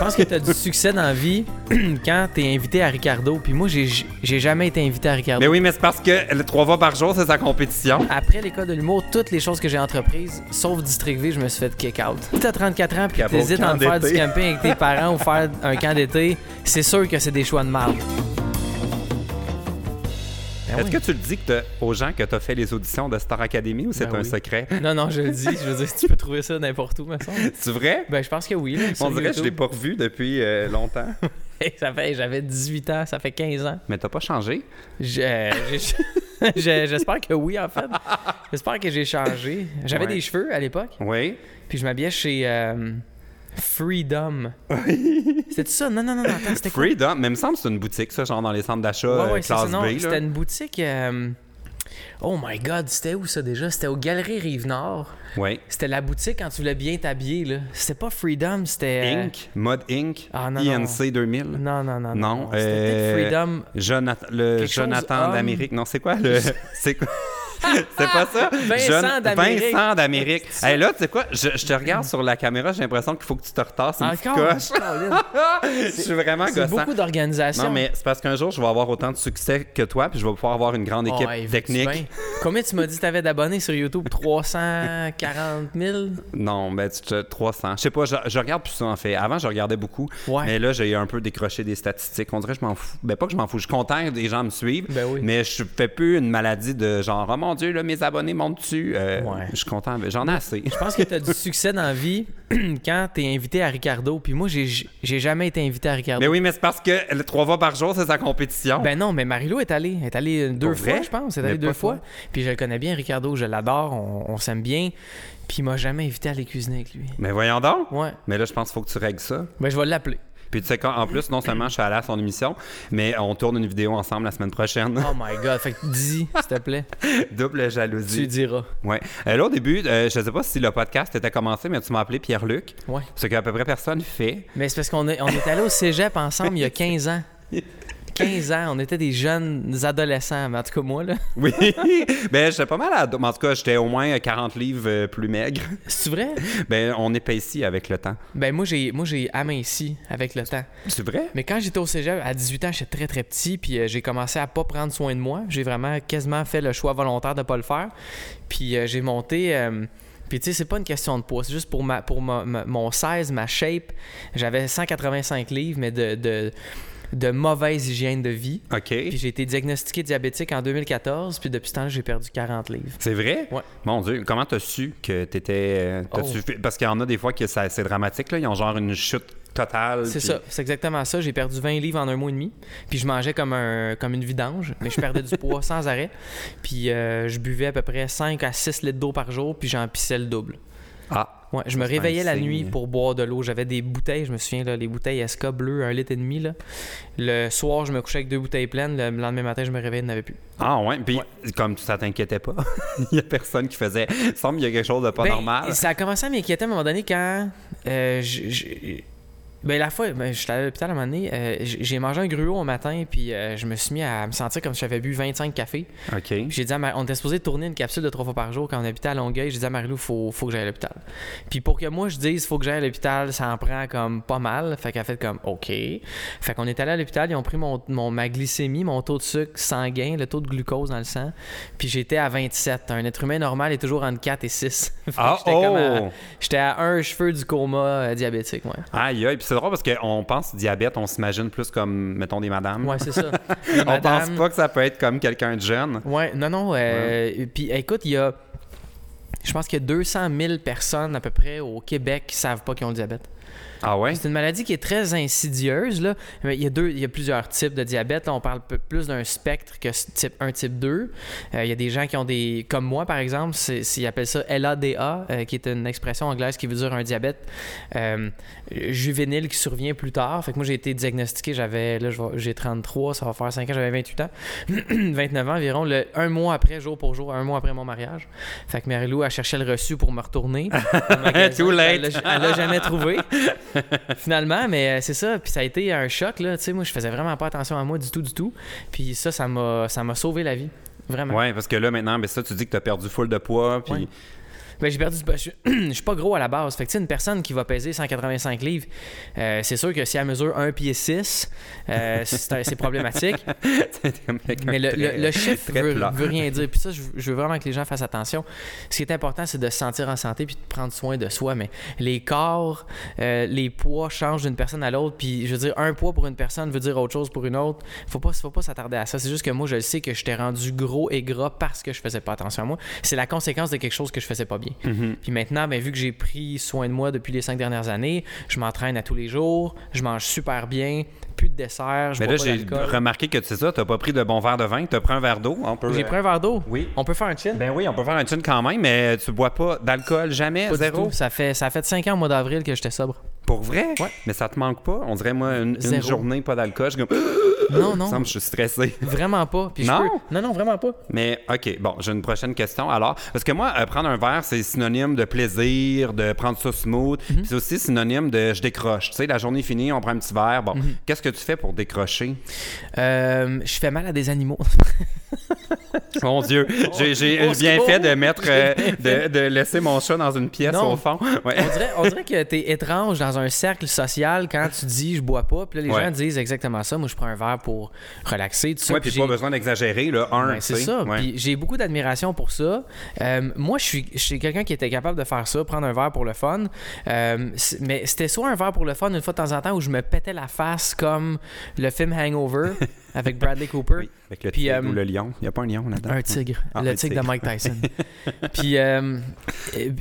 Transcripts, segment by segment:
pense que tu as du succès dans la vie quand tu es invité à Ricardo. Puis moi, j'ai j'ai jamais été invité à Ricardo. Mais oui, mais c'est parce que le trois fois par jour, c'est sa compétition. Après l'école de l'humour, toutes les choses que j'ai entreprises, sauf District V, je me suis fait kick out. Si t'as 34 ans puis t'hésites à faire du camping avec tes parents ou faire un camp d'été, c'est sûr que c'est des choix de marde. Ben Est-ce oui. que tu le dis que aux gens que tu as fait les auditions de Star Academy ou c'est Ben un oui. secret? Non, non, je le dis. Je veux dire, tu peux trouver ça n'importe où, me semble. C'est vrai? Ben, je pense que oui. Là, On dirait que je l'ai pas revu depuis euh, longtemps. ça fait, j'avais 18 ans, ça fait 15 ans. Mais t'as pas changé? Je- euh, J'espère que oui, en fait. J'espère que j'ai changé. J'avais Ouais. des cheveux à l'époque, Oui. puis je m'habillais chez euh, Freedom. C'était ça? Non, non, non, non, attends, c'était quoi? Freedom, mais il me semble que c'est une boutique, ça, genre dans les centres d'achat Ouais, euh, ouais, ça, classe non, B. C'était une boutique. euh, Oh my god, c'était où ça déjà? C'était au Galerie Rive-Nord. Oui. C'était la boutique quand tu voulais bien t'habiller, là. C'était pas Freedom, c'était. euh, Inc., Mode Inc., Ah, non, non. INC 2000. Non, non, non. Non, C'était euh, Freedom. Jonathan, le Quelque Jonathan d'Amérique. Non, c'est quoi le. C'est quoi? c'est pas ça? Vincent d'Amérique. Vincent d'Amérique. Hey, là, tu sais quoi? Je, je te regarde sur la caméra, j'ai l'impression qu'il faut que tu te retasses une petite coche. Je suis vraiment C'est gossant. beaucoup d'organisation. Non, mais c'est parce qu'un jour, je vais avoir autant de succès que toi, puis je vais pouvoir avoir une grande Oh, équipe hey, technique. bien? Combien tu m'as dit que t'avais d'abonnés sur YouTube? 340 000? Non, ben, tu te- 300. Je sais pas, je, je regarde plus ça, en fait. Avant, je regardais beaucoup. Ouais. Mais là, j'ai un peu décroché des statistiques. On dirait que je m'en fous. Ben, pas que je m'en fous. Je suis content que des gens me suivent. Ben oui. Mais je fais plus une maladie de genre, oh mon Dieu, là, mes abonnés montent dessus. Euh, Ouais. Je suis content. J'en ai assez. Je pense que tu as du succès dans la vie quand tu es invité à Ricardo. Puis moi, j'ai jamais été invité à Ricardo. Mais oui, mais c'est parce que le trois fois par jour, c'est sa compétition. Ben non, mais Marilou est allée. Elle est allée deux Pour fois, vrai? je pense. Elle est allée deux fois. Puis je le connais bien, Ricardo. Je l'adore. On, on s'aime bien. Puis il m'a jamais invité à aller cuisiner avec lui. Mais voyons donc. Ouais. Mais là, je pense qu'il faut que tu règles ça. Ben je vais l'appeler. Puis tu sais quoi, en plus, non seulement je suis allé à son émission, mais on tourne une vidéo ensemble la semaine prochaine. Oh my god. Fait que dis, s'il te plaît. Double Tu jalousie. diras. Ouais. Euh, là, au début, euh, je sais pas si le podcast était commencé, mais tu m'as appelé Pierre-Luc. Ouais. Ce qu'à peu près personne fait. Mais c'est parce qu'on est, on est allé au cégep ensemble il y a 15 ans. 15 ans, on était des jeunes adolescents, mais en tout cas moi là. Oui. ben, j'étais pas mal à. En tout cas, j'étais au moins 40 livres euh, plus maigre. C'est vrai? Ben, on épaissit avec le temps. Ben moi j'ai moi j'ai aminci avec le temps. C'est vrai? Mais quand j'étais au cégep, à 18 ans, j'étais très très petit, puis euh, j'ai commencé à pas prendre soin de moi. J'ai vraiment quasiment fait le choix volontaire de pas le faire. Puis euh, j'ai monté. euh, puis tu sais, c'est pas une question de poids, c'est juste pour, ma, pour ma- ma- mon 16, ma shape. J'avais 185 livres, mais de, de, de mauvaise hygiène de vie. OK. Puis j'ai été diagnostiqué diabétique en 2014, puis depuis ce temps-là, j'ai perdu 40 livres. C'est vrai? Ouais. Mon Dieu, comment t'as su que t'étais. euh, t'as-tu Oh. Parce qu'il y en a des fois que c'est dramatique, là. Ils ont genre une chute totale. C'est puis- ça, c'est exactement ça. J'ai perdu 20 livres en un mois et demi. Puis je mangeais comme, un, comme une vidange, mais je perdais du poids sans arrêt. Puis euh, je buvais à peu près 5 à 6 litres d'eau par jour, puis j'en pissais le double. Ah. Ouais, je me réveillais la nuit pour boire de l'eau. J'avais des bouteilles, je me souviens, là, les bouteilles SK bleues, un litre et demi. Là. Le soir, je me couchais avec deux bouteilles pleines. Le lendemain matin, je me réveillais, il n'y en avait plus. Ah, ouais. Puis, comme ça t'inquiétait pas, il y a personne qui faisait. Il semble qu'il y a quelque chose de pas Ben, normal. Ça a commencé à m'inquiéter à un moment donné quand. euh, ben, la fois, ben, j'étais allé à l'hôpital à un moment donné, euh, j'ai mangé un gruau au matin, puis euh, je me suis mis à me sentir comme si j'avais bu 25 cafés. OK. Puis J'ai dit à Ma- on était supposé tourner une capsule de trois fois par jour quand on habitait à Longueuil. J'ai dit à Marilou, faut, faut que j'aille à l'hôpital. Puis pour que moi je dise, faut que j'aille à l'hôpital, ça en prend comme pas mal. Fait qu'elle a fait comme, OK. Fait qu'on est allé à l'hôpital, ils ont pris mon, mon- ma glycémie, mon taux de sucre sanguin, le taux de glucose dans le sang. Puis j'étais à 27. Un être humain normal est toujours entre 4 et 6. Fait que Ah, j'étais comme à- oh! J'étais à un cheveu du coma euh, diabétique, ouais. Aïe, aïe. C'est drôle parce qu'on pense diabète, on s'imagine plus comme, mettons, des madames. Ouais, c'est ça. On madames- pense pas que ça peut être comme quelqu'un de jeune. Ouais, non, non. euh, Puis écoute, il y a. Je pense qu'il y a 200 000 personnes à peu près au Québec qui savent pas qu'ils ont le diabète. Ah ouais? C'est une maladie qui est très insidieuse. Là. Il, y a deux, il y a plusieurs types de diabète. Là, on parle plus d'un spectre que type 1, type 2. Euh, il y a des gens qui ont des. Comme moi, par exemple, ils appellent ça LADA, euh, qui est une expression anglaise qui veut dire un diabète euh, juvénile qui survient plus tard. Fait que moi, j'ai été diagnostiqué, j'avais. Là, j'ai 33, ça va faire 5 ans, j'avais 28 ans. 29 ans environ, le, un mois après, jour pour jour, un mois après mon mariage. Fait que Marie-Lou a cherché le reçu pour me retourner. late. Elle l'a- Elle l'a jamais trouvé. Finalement, mais euh, c'est ça. Puis ça a été un choc, là. Tu sais, moi, je faisais vraiment pas attention à moi du tout, du tout. Puis ça, ça m'a, sauvé la vie. Vraiment. Ouais, parce que là, maintenant, ben ça, tu dis que tu as perdu full de poids. Puis. Ouais. Ben, j'ai perdu du poids. Je, je suis pas gros à la base. Fait que, tu sais, une personne qui va peser 185 livres, euh, c'est sûr que si elle mesure 1 pied 6, euh, c'est problématique. Mais le, de le- très- le chiffre très veut, veut rien dire. Puis ça, je, je veux vraiment que les gens fassent attention. Ce qui est important, c'est de se sentir en santé puis de prendre soin de soi. Mais les corps, euh, les poids changent d'une personne à l'autre. Puis je veux dire, un poids pour une personne veut dire autre chose pour une autre. Faut pas, faut pas s'attarder à ça. C'est juste que moi, je le sais que j'étais rendu gros et gras parce que je faisais pas attention à moi. C'est la conséquence de quelque chose que je faisais pas bien. Mhm. Puis maintenant, ben, vu que j'ai pris soin de moi depuis les cinq dernières années, je m'entraîne à tous les jours, je mange super bien, plus de dessert, je Mais là, j'ai remarqué que c'est ça, t'as pas pris de bon verre de vin, t'as pris un verre d'eau. Peut, J'ai pris un verre d'eau. Oui. On peut faire un chin? Ben oui, on peut faire un tune quand même, mais tu bois pas d'alcool jamais, Pas du zéro? tout. Ça fait, ça fait 5 ans au mois d'avril que j'étais sobre. Pour vrai? Ouais. Mais ça te manque pas? On dirait, moi, une, une journée pas d'alcool, je suis comme. Non, Il non. semble que je suis stressé. Vraiment pas. Puis je Non? peux- Non, non, vraiment pas. Mais OK, bon, j'ai une prochaine question. Alors, parce que moi, euh, prendre un verre, c'est synonyme de plaisir, de prendre ça smooth. Puis c'est aussi synonyme de je décroche. Tu sais, la journée finie, on prend un petit verre. Bon, Mhm. qu'est-ce que tu fais pour décrocher? Euh, je fais mal à des animaux. Mon Dieu, j'ai Oh, bien fait de mettre, euh, de, de laisser mon chat dans une pièce Non. au fond. Ouais. on, dirait, on dirait que t'es étrange dans un cercle social quand tu dis je bois pas. Puis là, les Ouais. gens disent exactement ça. Moi, je prends un verre pour relaxer, tout ça. Ouais, Puis pas besoin d'exagérer, là. Un, Ben, c'est ça. Ouais. Puis j'ai beaucoup d'admiration pour ça. Euh, moi, je suis, je suis quelqu'un qui était capable de faire ça, prendre un verre pour le fun. Euh, mais c'était soit un verre pour le fun une fois de temps en temps où je me pétais la face comme le film Hangover avec Bradley Cooper. Oui, avec le Puis, tigre euh, ou le lion. Il n'y a pas un lion là-dedans. Un tigre, Ah, le tigre, tigre. de Mike Tyson. Puis euh,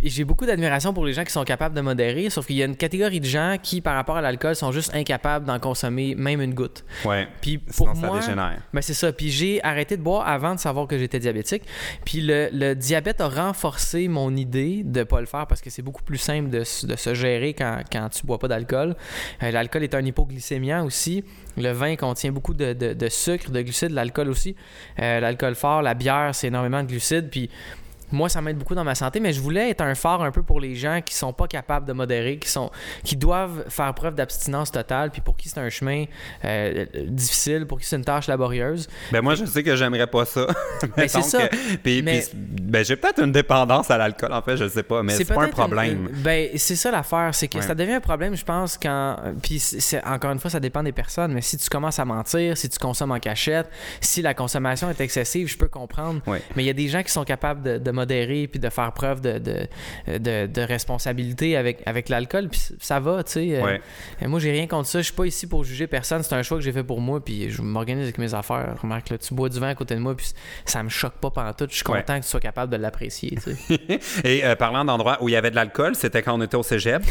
j'ai beaucoup d'admiration pour les gens qui sont capables de modérer, sauf qu'il y a une catégorie de gens qui, par rapport à l'alcool, sont juste incapables d'en consommer même une goutte. Ouais. Puis pour Sinon, ça moi, dégénère. ben c'est ça. Puis j'ai arrêté de boire avant de savoir que j'étais diabétique. Puis le, le diabète a renforcé mon idée de pas le faire parce que c'est beaucoup plus simple de se gérer quand, quand tu bois pas d'alcool. Euh, l'alcool est un hypoglycémiant aussi. Le vin contient beaucoup de, de- sucre, de glucides, l'alcool aussi. Euh, l'alcool fort, la bière, c'est énormément de glucides. Puis moi, ça m'aide beaucoup dans ma santé, mais je voulais être un phare un peu pour les gens qui sont pas capables de modérer, qui sont qui doivent faire preuve d'abstinence totale, puis pour qui c'est un chemin euh, difficile, pour qui c'est une tâche laborieuse. Ben moi, je sais que j'aimerais pas ça. Ben, c'est ça. que- puis, Mais- puis, ben, j'ai peut-être une dépendance à l'alcool, en fait, je sais pas, mais c'est pas un problème. une- ben, c'est ça l'affaire, c'est que Ouais. ça devient un problème, je pense, quand. Puis, c'est- encore une fois, ça dépend des personnes, mais si tu commences à mentir, si tu consommes en cachette, si la consommation est excessive, je peux comprendre. Ouais. Mais il y a des gens qui sont capables de, de modérer puis de faire preuve de, de, de- de responsabilité avec, avec l'alcool, puis ça va, tu sais. Euh, Ouais. et moi, j'ai rien contre ça. Je suis pas ici pour juger personne. C'est un choix que j'ai fait pour moi, puis je m'organise avec mes affaires. Remarque, là, tu bois du vin à côté de moi, puis ça me choque pas pendant tout. Je suis Ouais. content que tu sois capable de l'apprécier, tu sais. Et euh, parlant d'endroits où il y avait de l'alcool, c'était quand on était au cégep.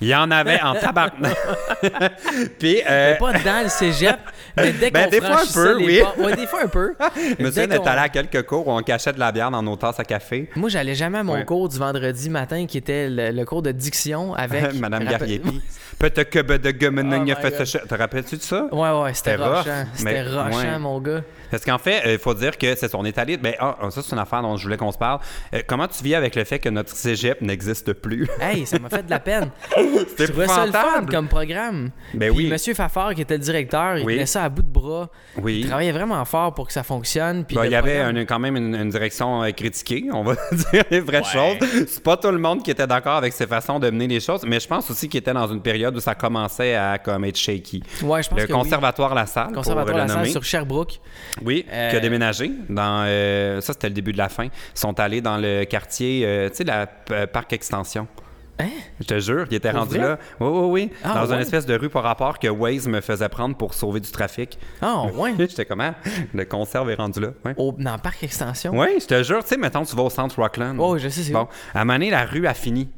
Il y en avait en tabarnak. Puis, euh, Mais pas dans le cégep, mais dès qu'on Ben, des fois un peu, les oui. pas- Ouais, des fois un peu. monsieur Dès est allé à quelques cours où on cachait de la bière dans nos tasses à café. Moi, j'allais jamais à mon Ouais. cours du vendredi matin qui était le, le cours de diction avec... Madame Gariepi. Peut-être que de Oh Te rappelles-tu de ça? Ouais, ouais, c'était rochant. C'était rochant, mon gars. Parce qu'en fait, il faut dire que c'est ça, on est allé. Ben, ah, ça, c'est une affaire dont je voulais qu'on se parle. Euh, comment tu vis avec le fait que notre cégep n'existe plus? Hey, ça m'a fait de la peine. C'est ça le fun comme programme. Ben Puis oui. Monsieur Fafard, qui était le directeur, il Oui. tenait ça à bout de bras. Oui. Il travaillait vraiment fort pour que ça fonctionne. Puis Ben, le il y avait programme- un- quand même une, une direction euh, critiquée, on va dire les vraies choses. C'est pas tout le monde qui était d'accord avec ses façons de mener les choses, mais je pense aussi qu'il était dans une période où ça commençait à comme être shaky. Ouais, je pense Le que conservatoire La Salle, pour Conservatoire le la salle nommer. sur Sherbrooke. Oui, Euh, qui a déménagé dans euh, ça c'était le début de la fin. Ils sont allés dans le quartier, euh, tu sais la parc extension. Hein? Je te jure, ils étaient Pour rendus vrai? là. Oui, oui, oui. Ah, dans une espèce de rue par rapport que Waze me faisait prendre pour sauver du trafic. Ah, ouais. J'étais comment? Le conserve est rendu là. Ouais. Au, dans le parc extension? Oui, je te jure, tu sais, mettons, tu vas au centre Rockland. Oh, je sais, c'est Bon, où. à un moment donné, la rue a fini.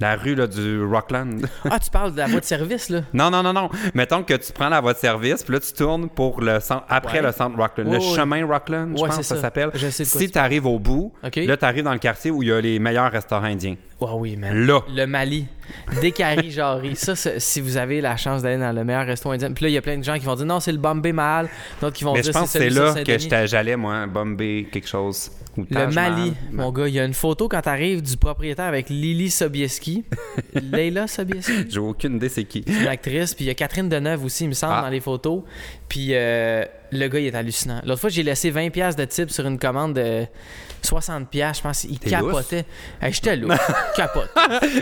La rue là, du Rockland. Ah, tu parles de la voie de service, là. non, non, non, non. Mettons que tu prends la voie de service, puis là, tu tournes pour le centre, après Ouais. le centre Rockland. Ouais, le ouais. chemin Rockland, je Ouais, pense que ça, ça. s'appelle. Si tu arrives au bout, là, tu arrives dans le quartier où il y a les meilleurs restaurants indiens. Ouais, oui, man. Là. Le Mali. Décari, Jarry. Ça, c'est- si vous avez la chance d'aller dans le meilleur resto indien. Puis là, il y a plein de gens qui vont dire non, c'est le Bombay Mahal. D'autres qui vont Mais dire je pense c'est là que j'allais, moi, Bombay, quelque chose. Ou Le. Mali, mon gars, il y a une photo quand t'arrives du propriétaire avec Lily Sobieski. Leila Sobieski. J'ai aucune idée c'est qui. une actrice. Puis il y a Catherine Deneuve aussi, il me semble, Ah. dans les photos. Puis euh, le gars, il est hallucinant. L'autre fois, j'ai laissé 20$ piastres de type sur une commande de 60$, piastres, je pense. Il capotait. Hey, J'étais louche. Capote.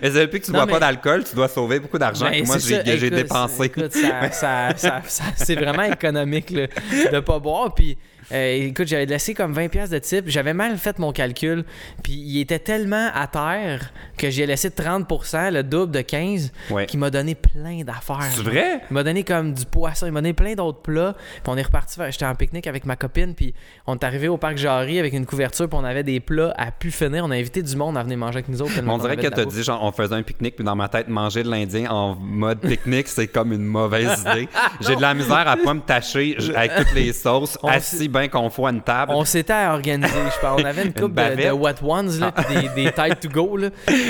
Et c'est depuis que tu Non, bois mais- pas d'alcool, tu dois sauver beaucoup d'argent. Ben, que moi, c'est j'ai dépensé. écoute, ça, ça- c'est vraiment économique là, de pas boire. Puis, euh, écoute, j'avais laissé comme 20$ piastres de type. J'avais mal fait mon calcul. Puis, il était tellement à terre que j'ai laissé 30%, le double de 15$, Ouais. qui m'a donné plein d'affaires. C'est vrai? Il m'a donné comme du poisson, il m'a donné plein d'autres plats. Puis on est reparti, j'étais en pique-nique avec ma copine, puis on est arrivé au parc Jarry avec une couverture, puis on avait des plats à pu finir. On a invité du monde à venir manger avec nous autres. On dirait que t'as dit, genre, on faisait un pique-nique, puis dans ma tête, manger de l'Indien en mode pique-nique, c'est comme une mauvaise idée. J'ai de la misère à pas me tâcher avec toutes les sauces, On assis bien qu'on à une table. On s'était organisé, je pense. On avait une coupe de, What Ones, là, des, des têtes to go. Là.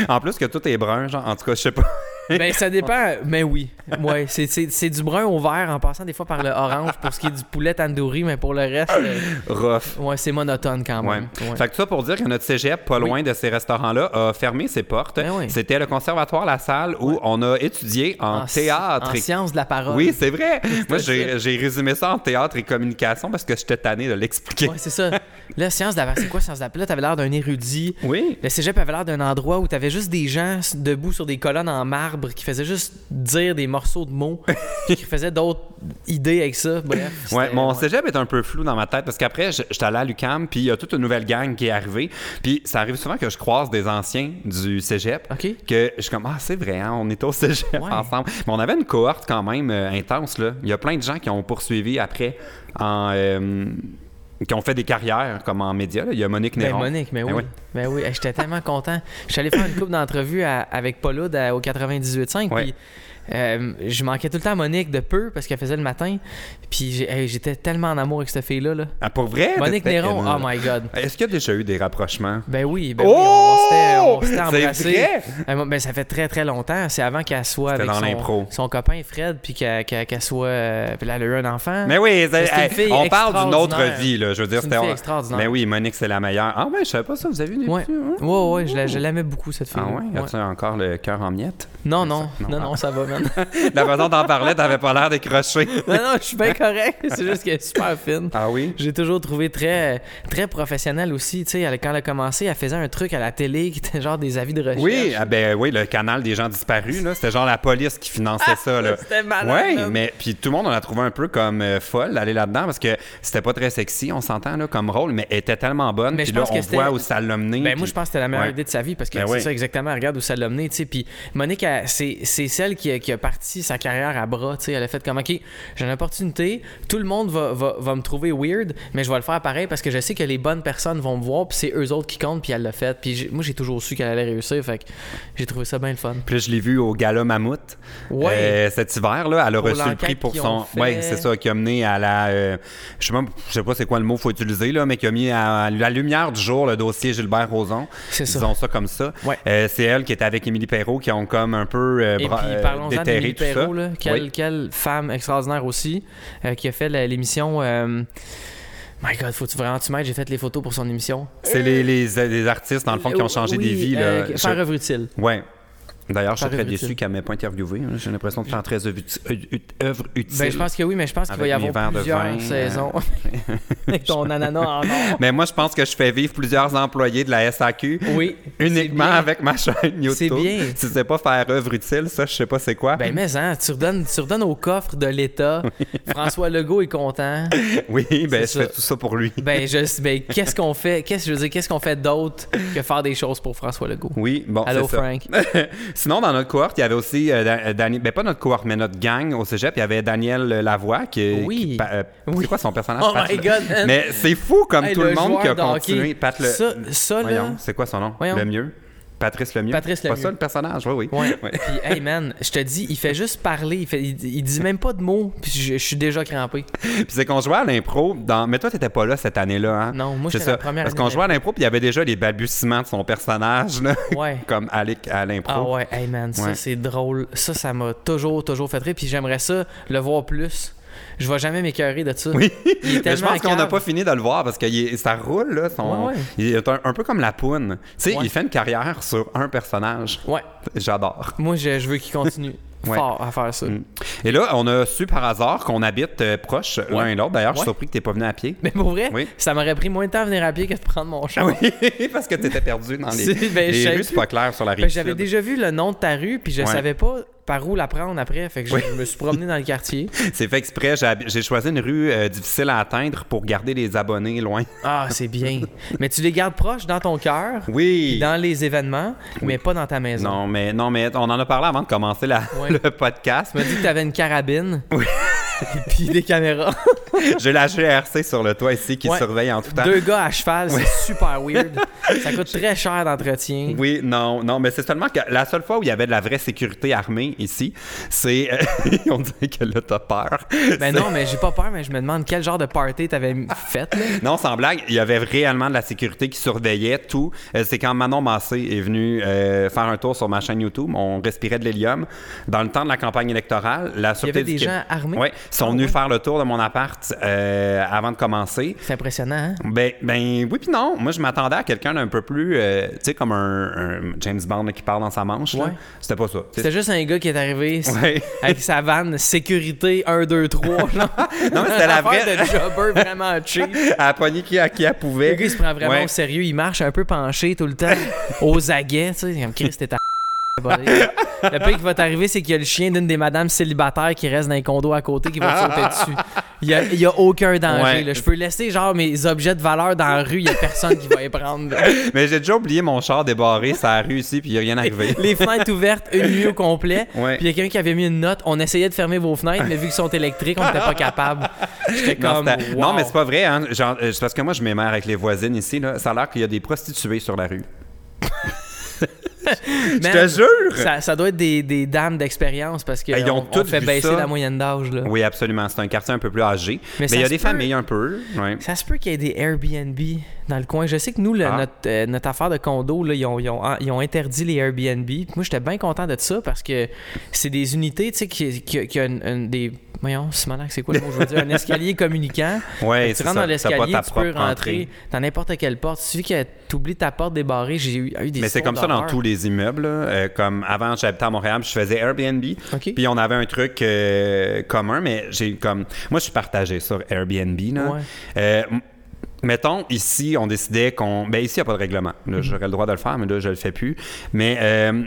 En plus que tout est brun, genre, en tout cas, je sais pas. Ben, ça dépend, mais oui. Ouais, c'est, c'est, c'est du brun au vert en passant des fois par le orange pour ce qui est du poulet tandoori, mais pour le reste, euh, Rough. ouais, c'est monotone quand même. Ouais. Fait que ça pour dire que notre cégep, pas loin de ces restaurants-là, a fermé ses portes. Ben oui. C'était le conservatoire La Salle où on a étudié en, théâtre. En et- science de la parole. Oui, c'est vrai. Moi, j'ai j'ai résumé ça en théâtre et communication parce que j'étais tanné de l'expliquer. Ouais, c'est ça. Là, science de la c'est quoi science de la Là, t'avais l'air d'un érudit. Oui. Le cégep avait l'air d'un endroit où t'avais juste des gens debout sur des colonnes en marbre qui faisaient juste dire des morceaux de mots, puis qui faisaient d'autres idées avec ça. Bref. Ouais, mon ouais. cégep est un peu flou dans ma tête parce qu'après, j'étais allé à l'UCAM, puis il y a toute une nouvelle gang qui est arrivée. Puis ça arrive souvent que je croise des anciens du cégep. OK. Que je suis comme, ah, c'est vrai, hein, on est au cégep Ouais. ensemble. Mais on avait une cohorte quand même euh, intense, là. Il y a plein de gens qui ont poursuivi après en. euh, qui ont fait des carrières comme en médias. là. Il y a Monique Ben Néron. Monique, mais Ben oui. oui. Ben oui, j'étais tellement content. Je suis allé faire une couple d'entrevues à- avec Paula de- au 98.5, Ouais. puis euh, je manquais tout le temps à Monique de peu parce qu'elle faisait le matin. Puis hey, j'étais tellement en amour avec cette fille-là. Là. Ah, pour vrai? Monique T'étais- Néron, euh, oh my God. Est-ce qu'il y a déjà eu des rapprochements? Ben oui, ben Oh! oui, on s'était- on s'était C'est embrassés. vrai? Euh, Ben, ça fait très très longtemps. C'est avant qu'elle soit avec son, son copain Fred, puis qu'elle soit. puis là, elle a eu un enfant. Mais oui, une hey, fille on parle d'une autre vie, là. Je veux dire, C'est une c'était. extraordinaire. Mais oui, Monique, c'est la meilleure. Ah, ouais, je savais pas ça. Vous avez vu des Ouais, petits, hein? ouais, ouais, je la- je l'aimais beaucoup cette fille. Ah, ouais? As-tu encore le cœur en miettes? Non, non, Non. non, non, ça va, man. La façon dont t'en parlais, t'avais pas l'air décroché. non, non, je suis bien correct. C'est juste qu'elle est super fine. Ah oui? J'ai toujours trouvé très, très professionnelle aussi. Tu sais, quand elle a commencé, elle faisait un truc à la télé qui était genre des avis de recherche. Oui, ah ben oui, le canal des gens disparus, là. C'était genre la police qui finançait ça, là. C'était malade. Oui, mais puis tout le monde on a trouvé un peu comme euh, folle d'aller là-dedans parce que c'était pas très sexy, on s'entend là comme rôle, mais elle était tellement bonne. Mais Puis je là, pense que on voit où ça l'a mené. Ben, puis- moi, je pense que c'était la meilleure Ouais. idée de sa vie parce que Ben c'est oui. ça exactement. Regarde où ça l'a mené. tu sais. Puis Monique, c'est c'est celle qui a, qui a parti sa carrière à bras. tu sais. Elle a fait comme OK, j'ai une opportunité. Tout le monde va, va, va me trouver weird, mais je vais le faire pareil parce que je sais que les bonnes personnes vont me voir. Puis c'est eux autres qui comptent. Puis elle l'a fait. Puis moi, j'ai toujours su qu'elle allait réussir. Fait que j'ai trouvé ça bien le fun. Puis je l'ai vu au Gala Mammouth Ouais. euh, cet hiver. Là, elle a Pour reçu le prix pour son. fait. Oui, c'est ça, qui a mené à la. euh, je sais pas, sais pas c'est quoi le mot qu'il faut utiliser, là, mais qui a mis à la lumière du jour le dossier Gilbert Rozon. C'est ça. Disons ça comme ça. Ouais. Euh, c'est elle qui était avec Émilie Perrault qui ont comme un peu Et puis euh, ça. Là. Quelle, Oui. quelle femme extraordinaire aussi, euh, qui a fait l'émission. euh, My God, faut-tu vraiment tu m'aides? J'ai fait les photos pour son émission. C'est les, les, les artistes, dans le fond, qui ont changé Oui, des vies. Là. euh, faire œuvre utile. Ouais. D'ailleurs, je suis très déçu qu'elle ne m'ait pas interviewé. hein. J'ai l'impression de faire très œuvre euh, œuvre utile. Ben, je pense que oui, mais je pense qu'il va y avoir plusieurs vin, euh, saisons. Avec ton ananas en or. Mais moi, je pense que je fais vivre plusieurs employés de la SAQ Oui. uniquement avec ma chaîne YouTube. C'est bien. Si c'est pas faire œuvre utile, ça, je sais pas c'est quoi. Ben, mais hein, tu redonnes, tu redonnes au coffre de l'État. François Legault est content. oui, ben, je fais tout ça pour lui. Ben, je, ben, qu'est-ce qu'on fait? Qu'est-ce, je veux dire, qu'est-ce qu'on fait d'autre que faire des choses pour François Legault? Oui, bon, Allô. Frank. Sinon, dans notre cohorte, il y avait aussi, euh, euh, Dani- ben pas notre cohorte, mais notre gang au cégep, il y avait Daniel Lavoie qui, Oui. qui euh, Oui. c'est quoi son personnage? Oh Pat my God, man. Mais c'est fou comme Hey, tout le, monde qui a continué. Pat le... Ça, ça là. Voyons, c'est quoi son nom? Voyons. Le mieux? Patrice Lemieux. Patrice Pas Lemieux. ça le personnage, oui, oui. Ouais. Ouais. Puis, hey man, je te dis, il fait juste parler. Il, fait, il, il dit même pas de mots. Puis je, je suis déjà crampé. Puis c'est qu'on jouait à l'impro dans. Mais toi, t'étais pas là cette année-là, hein? Non, moi, j'étais la première Parce qu'on jouait à l'impro, puis il y avait déjà les balbutiements de son personnage, là. Ouais. Comme Alec à l'impro. Ah ouais, hey man, ça Ouais. c'est drôle. Ça, ça m'a toujours, toujours fait rire. Puis j'aimerais ça le voir plus. Je vais jamais m'écœurer de ça. Oui, Il est mais je pense qu'on n'a pas fini de le voir parce que il est- ça roule, là. Son... Ouais, ouais. Il est un, un peu comme la poune. Tu sais, Ouais. il fait une carrière sur un personnage. Ouais. J'adore. Moi, je, je veux qu'il continue. Ouais. fort à faire ça. Mm. Et là, on a su par hasard qu'on habite euh, proche l'un et l'autre. D'ailleurs, je suis surpris que tu pas venu à pied. Mais pour vrai, Oui. ça m'aurait pris moins de temps à venir à pied que de prendre mon char. Ah oui, parce que tu étais perdu dans les, ben, les rues, c'est pas clair sur la rive que J'avais déjà vu le nom de ta rue, puis je savais pas par où la prendre après? Fait que je, Oui. je me suis promené dans le quartier. C'est fait exprès. J'ai choisi une rue euh, difficile à atteindre pour garder les abonnés loin. Ah, c'est bien. mais tu les gardes proches dans ton cœur, Oui. dans les événements, mais pas dans ta maison. Non, mais non, mais on en a parlé avant de commencer la- le podcast. Tu m'as dit que tu avais une carabine. puis des caméras. J'ai la GRC sur le toit ici qui Ouais. surveille en tout temps. Deux gars à cheval, c'est super weird. Ça coûte très cher d'entretien. Oui, non, non, mais c'est seulement que la seule fois où il y avait de la vraie sécurité armée ici, c'est. euh, on dirait que là, t'as peur. Ben non, mais j'ai pas peur, mais je me demande quel genre de party t'avais fait, là. Non, sans blague, il y avait réellement de la sécurité qui surveillait tout. Euh, c'est quand Manon Massé est venu euh, faire un tour sur ma chaîne YouTube. On respirait de l'hélium. Dans le temps de la campagne électorale, la Il y Sûreté avait des du gens armés? Ils sont Ah, venus faire le tour de mon appart euh, avant de commencer. C'est impressionnant, hein? Ben, ben oui puis non. Moi, je m'attendais à quelqu'un d'un peu plus, euh, tu sais, comme un, un James Bond là, qui parle dans sa manche. Ouais. C'était pas ça. C'était juste un gars qui est arrivé Ouais. avec sa vanne sécurité 1, 2, 3. Genre. Non, mais c'était la vraie- de jobber vraiment cheap. à la poignée qui, à qui elle Le pouvait. gars, il se prend vraiment Ouais. au sérieux. Il marche un peu penché tout le temps, aux aguets. Tu sais, comme Chris, t'es ta. Le pire qui va t'arriver, c'est qu'il y a le chien d'une des madames célibataires qui reste dans les condos à côté qui va te sauter dessus. Il y a, il y a aucun danger. Ouais. là. Je peux laisser genre mes objets de valeur dans la rue, il y a personne qui va les prendre. là. Mais j'ai déjà oublié mon char débarré, ça a réussi, puis il n'y a rien arrivé. Les fenêtres ouvertes une nuit au complet. Ouais. Puis il y a quelqu'un qui avait mis une note. On essayait de fermer vos fenêtres, mais vu qu'ils sont électriques, on n'était pas capable. J'étais Non, comme. wow. non, mais c'est pas vrai. Hein. Genre, euh, c'est parce que moi, je m'émère avec les voisines ici. Là. Ça a l'air qu'il y a des prostituées sur la rue. Je te jure! Ça, ça doit être des, des dames d'expérience parce que ils ont on, fait baisser ça. la moyenne d'âge. Là. Oui, absolument. C'est un quartier un peu plus âgé. Mais il y a des peut- familles un peu. ouais. Ça se peut qu'il y ait des Airbnb dans le coin. Je sais que nous, le- Ah. notre, euh, notre affaire de condo, là, ils, ont, ils ont- ils ont interdit les Airbnb. Moi, j'étais bien content de ça parce que c'est des unités tu sais, qui, qui, qui ont une- une- des. Voyons, c'est quoi le mot je veux dire? Un escalier communicant. Ouais, tu c'est rentres ça. dans l'escalier, tu peux rentrer entrée. dans n'importe quelle porte. Suffit que tu oublies ta porte débarrée. J'ai eu, eu des Mais c'est comme ça dans tous les immeubles. Euh, comme avant, j'habitais à Montréal, je faisais Airbnb. Puis on avait un truc euh, commun, mais j'ai comme. Moi, je suis partagé sur Airbnb. Là. Ouais. Mettons, ici, on décidait qu'on. Ben, ici, il n'y a pas de règlement. Mhm. J'aurais le droit de le faire, mais là, je le fais plus. Mais euh,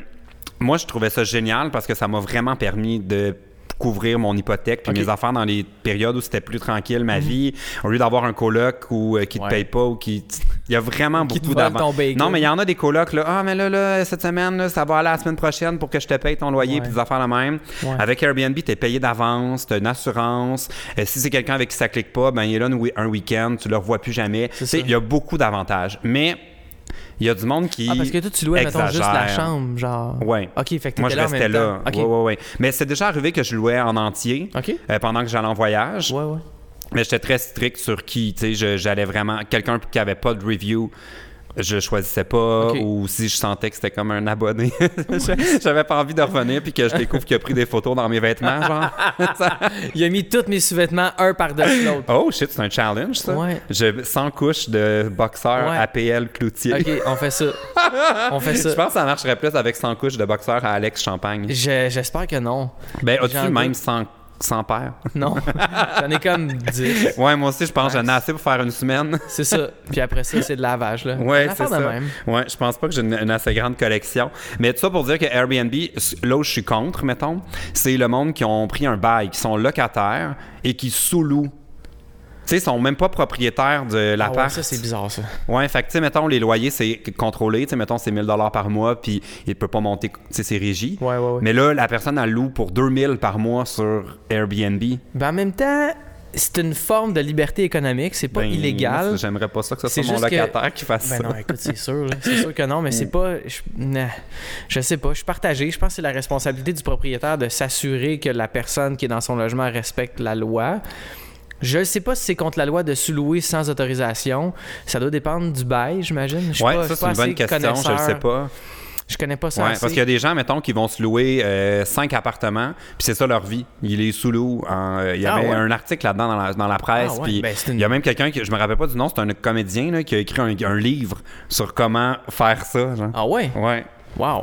moi, je trouvais ça génial parce que ça m'a vraiment permis de couvrir mon hypothèque puis. Mhm. mes affaires dans les périodes où c'était plus tranquille ma vie au lieu d'avoir un coloc ou euh, qui te Ouais. paye pas ou qui il y a vraiment Qui beaucoup bacon. non mais il y en a des colocs là ah mais là là cette semaine là, ça va aller la semaine prochaine pour que je te paye ton loyer puis des affaires la même Ouais. avec Airbnb tu es payé d'avance tu as une assurance Euh, si c'est quelqu'un avec qui ça clique pas ben il est là un week-end tu le revois plus jamais il y a beaucoup d'avantages mais il y a du monde qui Ah, parce que toi, tu louais, mettons, juste la chambre, genre. Ouais. OK, fait que moi je là en restais même là temps. OK. ouais, ouais, ouais. mais c'est déjà arrivé que je louais en entier euh, pendant que j'allais en voyage Ouais, ouais. Mais j'étais très strict sur qui, tu sais, j'allais vraiment quelqu'un qui avait pas de review, je choisissais pas ou si je sentais que c'était comme un abonné, j'avais pas envie de revenir puis que je découvre qu'il a pris des photos dans mes vêtements genre. Il a mis tous mes sous-vêtements un par-dessus l'autre. Oh shit, c'est un challenge ça. Ouais. Je 100 couches de boxeur Ouais. APL Cloutier. OK, on fait ça. On fait ça. Je pense que ça marcherait plus avec 100 couches de boxeur à Alex Champagne. Je- J'espère que non. Ben, as-tu même doute. 100, 100 paires? Non. J'en ai comme 10. Ouais, moi aussi, je pense que j'en ai assez pour faire une semaine. C'est ça. Puis après ça, c'est de lavage, là. Ouais, c'est ça. de même. Ouais, je pense pas que j'ai une, une assez grande collection. Mais tout ça pour dire que Airbnb, là où je suis contre, mettons, c'est le monde qui ont pris un bail, qui sont locataires et qui sous-louent. Tu sais, ils sont même pas propriétaires de Ah ouais, l'appart. ça, c'est bizarre, ça. Ouais, fait que, tu sais, mettons, les loyers, c'est contrôlé. Tu sais, mettons, c'est 1000 par mois, puis il peut pas monter, tu sais, c'est régi. Ouais, ouais, ouais. Mais là, la personne, elle loue pour 2000 par mois sur Airbnb. Ben, en même temps, c'est une forme de liberté économique. C'est pas Ben, illégal. J'aimerais pas ça que ce soit mon que- locataire qui fasse Ben ça. non, écoute, c'est sûr. C'est sûr que non, mais c'est pas. Je, nah, je sais pas. Je suis partagé. Je pense que c'est la responsabilité du propriétaire de s'assurer que la personne qui est dans son logement respecte la loi. Je ne sais pas si c'est contre la loi de sous-louer sans autorisation. Ça doit dépendre du bail, j'imagine. Je suis Ouais, pas- je ça, c'est une bonne question. Je connaisseur. sais pas. Je connais pas ça Ouais, parce qu'il y a des gens, mettons, qui vont se louer euh, cinq appartements, puis c'est ça leur vie. Ils les sous-louent. en, euh, Il y Ah avait ouais. un article là-dedans dans la, dans la presse, Ah ouais, puis ben, une- il y a même quelqu'un, qui, je me rappelle pas du nom, c'est un comédien là, qui a écrit un, un livre sur comment faire ça. Genre. Ah ouais? Ouais. Wow.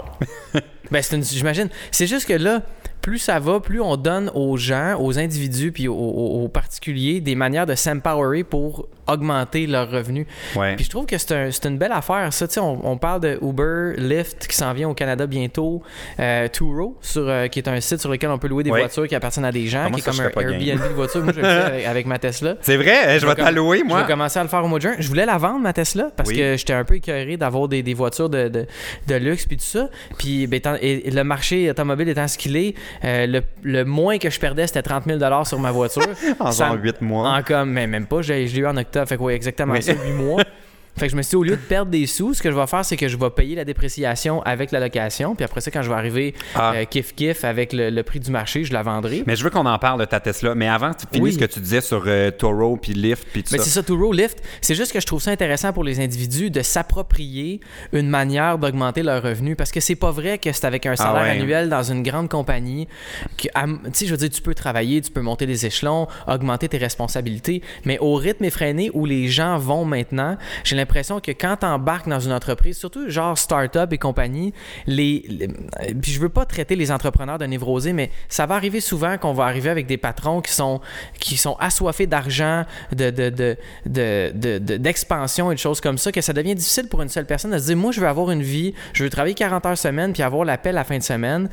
ben, c'est une. J'imagine. C'est juste que là, plus ça va, plus on donne aux gens, aux individus, puis aux, particuliers des manières de s'empowerer pour augmenter leurs revenus. Ouais. Puis je trouve que c'est un- c'est une belle affaire, ça. On, on parle de Uber, Lyft qui s'en vient au Canada bientôt, euh, Turo, sur, euh, qui est un site sur lequel on peut louer des Ouais. voitures qui appartiennent à des gens, Ah, moi, qui est ça, comme je un. Airbnb de voiture. Moi, je le fais avec, ma Tesla. C'est vrai, hein, je vais vais t'allouer, Je moi. vais commencer à le faire au mois de juin. Je voulais la vendre, ma Tesla, parce Oui. que j'étais un peu écœuré d'avoir des, des voitures de, de, de luxe puis tout ça. Puis ben, et, le marché automobile étant ce qu'il est, euh, le, le moins que je perdais, c'était 30 000 sur ma voiture. En Ça- genre 8 mois. En comme, mais même pas, je je l'ai eu en octobre. Fait que, exactement Oui. ça, 8 mois. Fait que je me suis dit, au lieu de perdre des sous, ce que je vais faire, c'est que je vais payer la dépréciation avec la location. Puis après ça, quand je vais arriver Ah. euh, kiff-kiff avec le, le prix du marché, je la vendrai. Mais je veux qu'on en parle de ta Tesla. Mais avant, tu finis Oui. ce que tu disais sur euh, Toro puis Lyft puis Mais c'est ça, Turo Lift. C'est juste que je trouve ça intéressant pour les individus de s'approprier une manière d'augmenter leurs revenus parce que c'est pas vrai que c'est avec un salaire Ah ouais. annuel dans une grande compagnie tu sais, je veux dire, tu peux travailler, tu peux monter les échelons, augmenter tes responsabilités, mais au rythme effréné où les gens vont maintenant, j'ai l'impression que quand t'embarques dans une entreprise, surtout genre start-up et compagnie, les, les- puis je veux pas traiter les entrepreneurs de névrosés, mais ça va arriver souvent qu'on va arriver avec des patrons qui sont, qui sont assoiffés d'argent, de, de, de, de- d'expansion et de choses comme ça, que ça devient difficile pour une seule personne de se dire, moi, je veux avoir une vie, je veux travailler 40 heures semaine, puis avoir l'appel à la fin de semaine.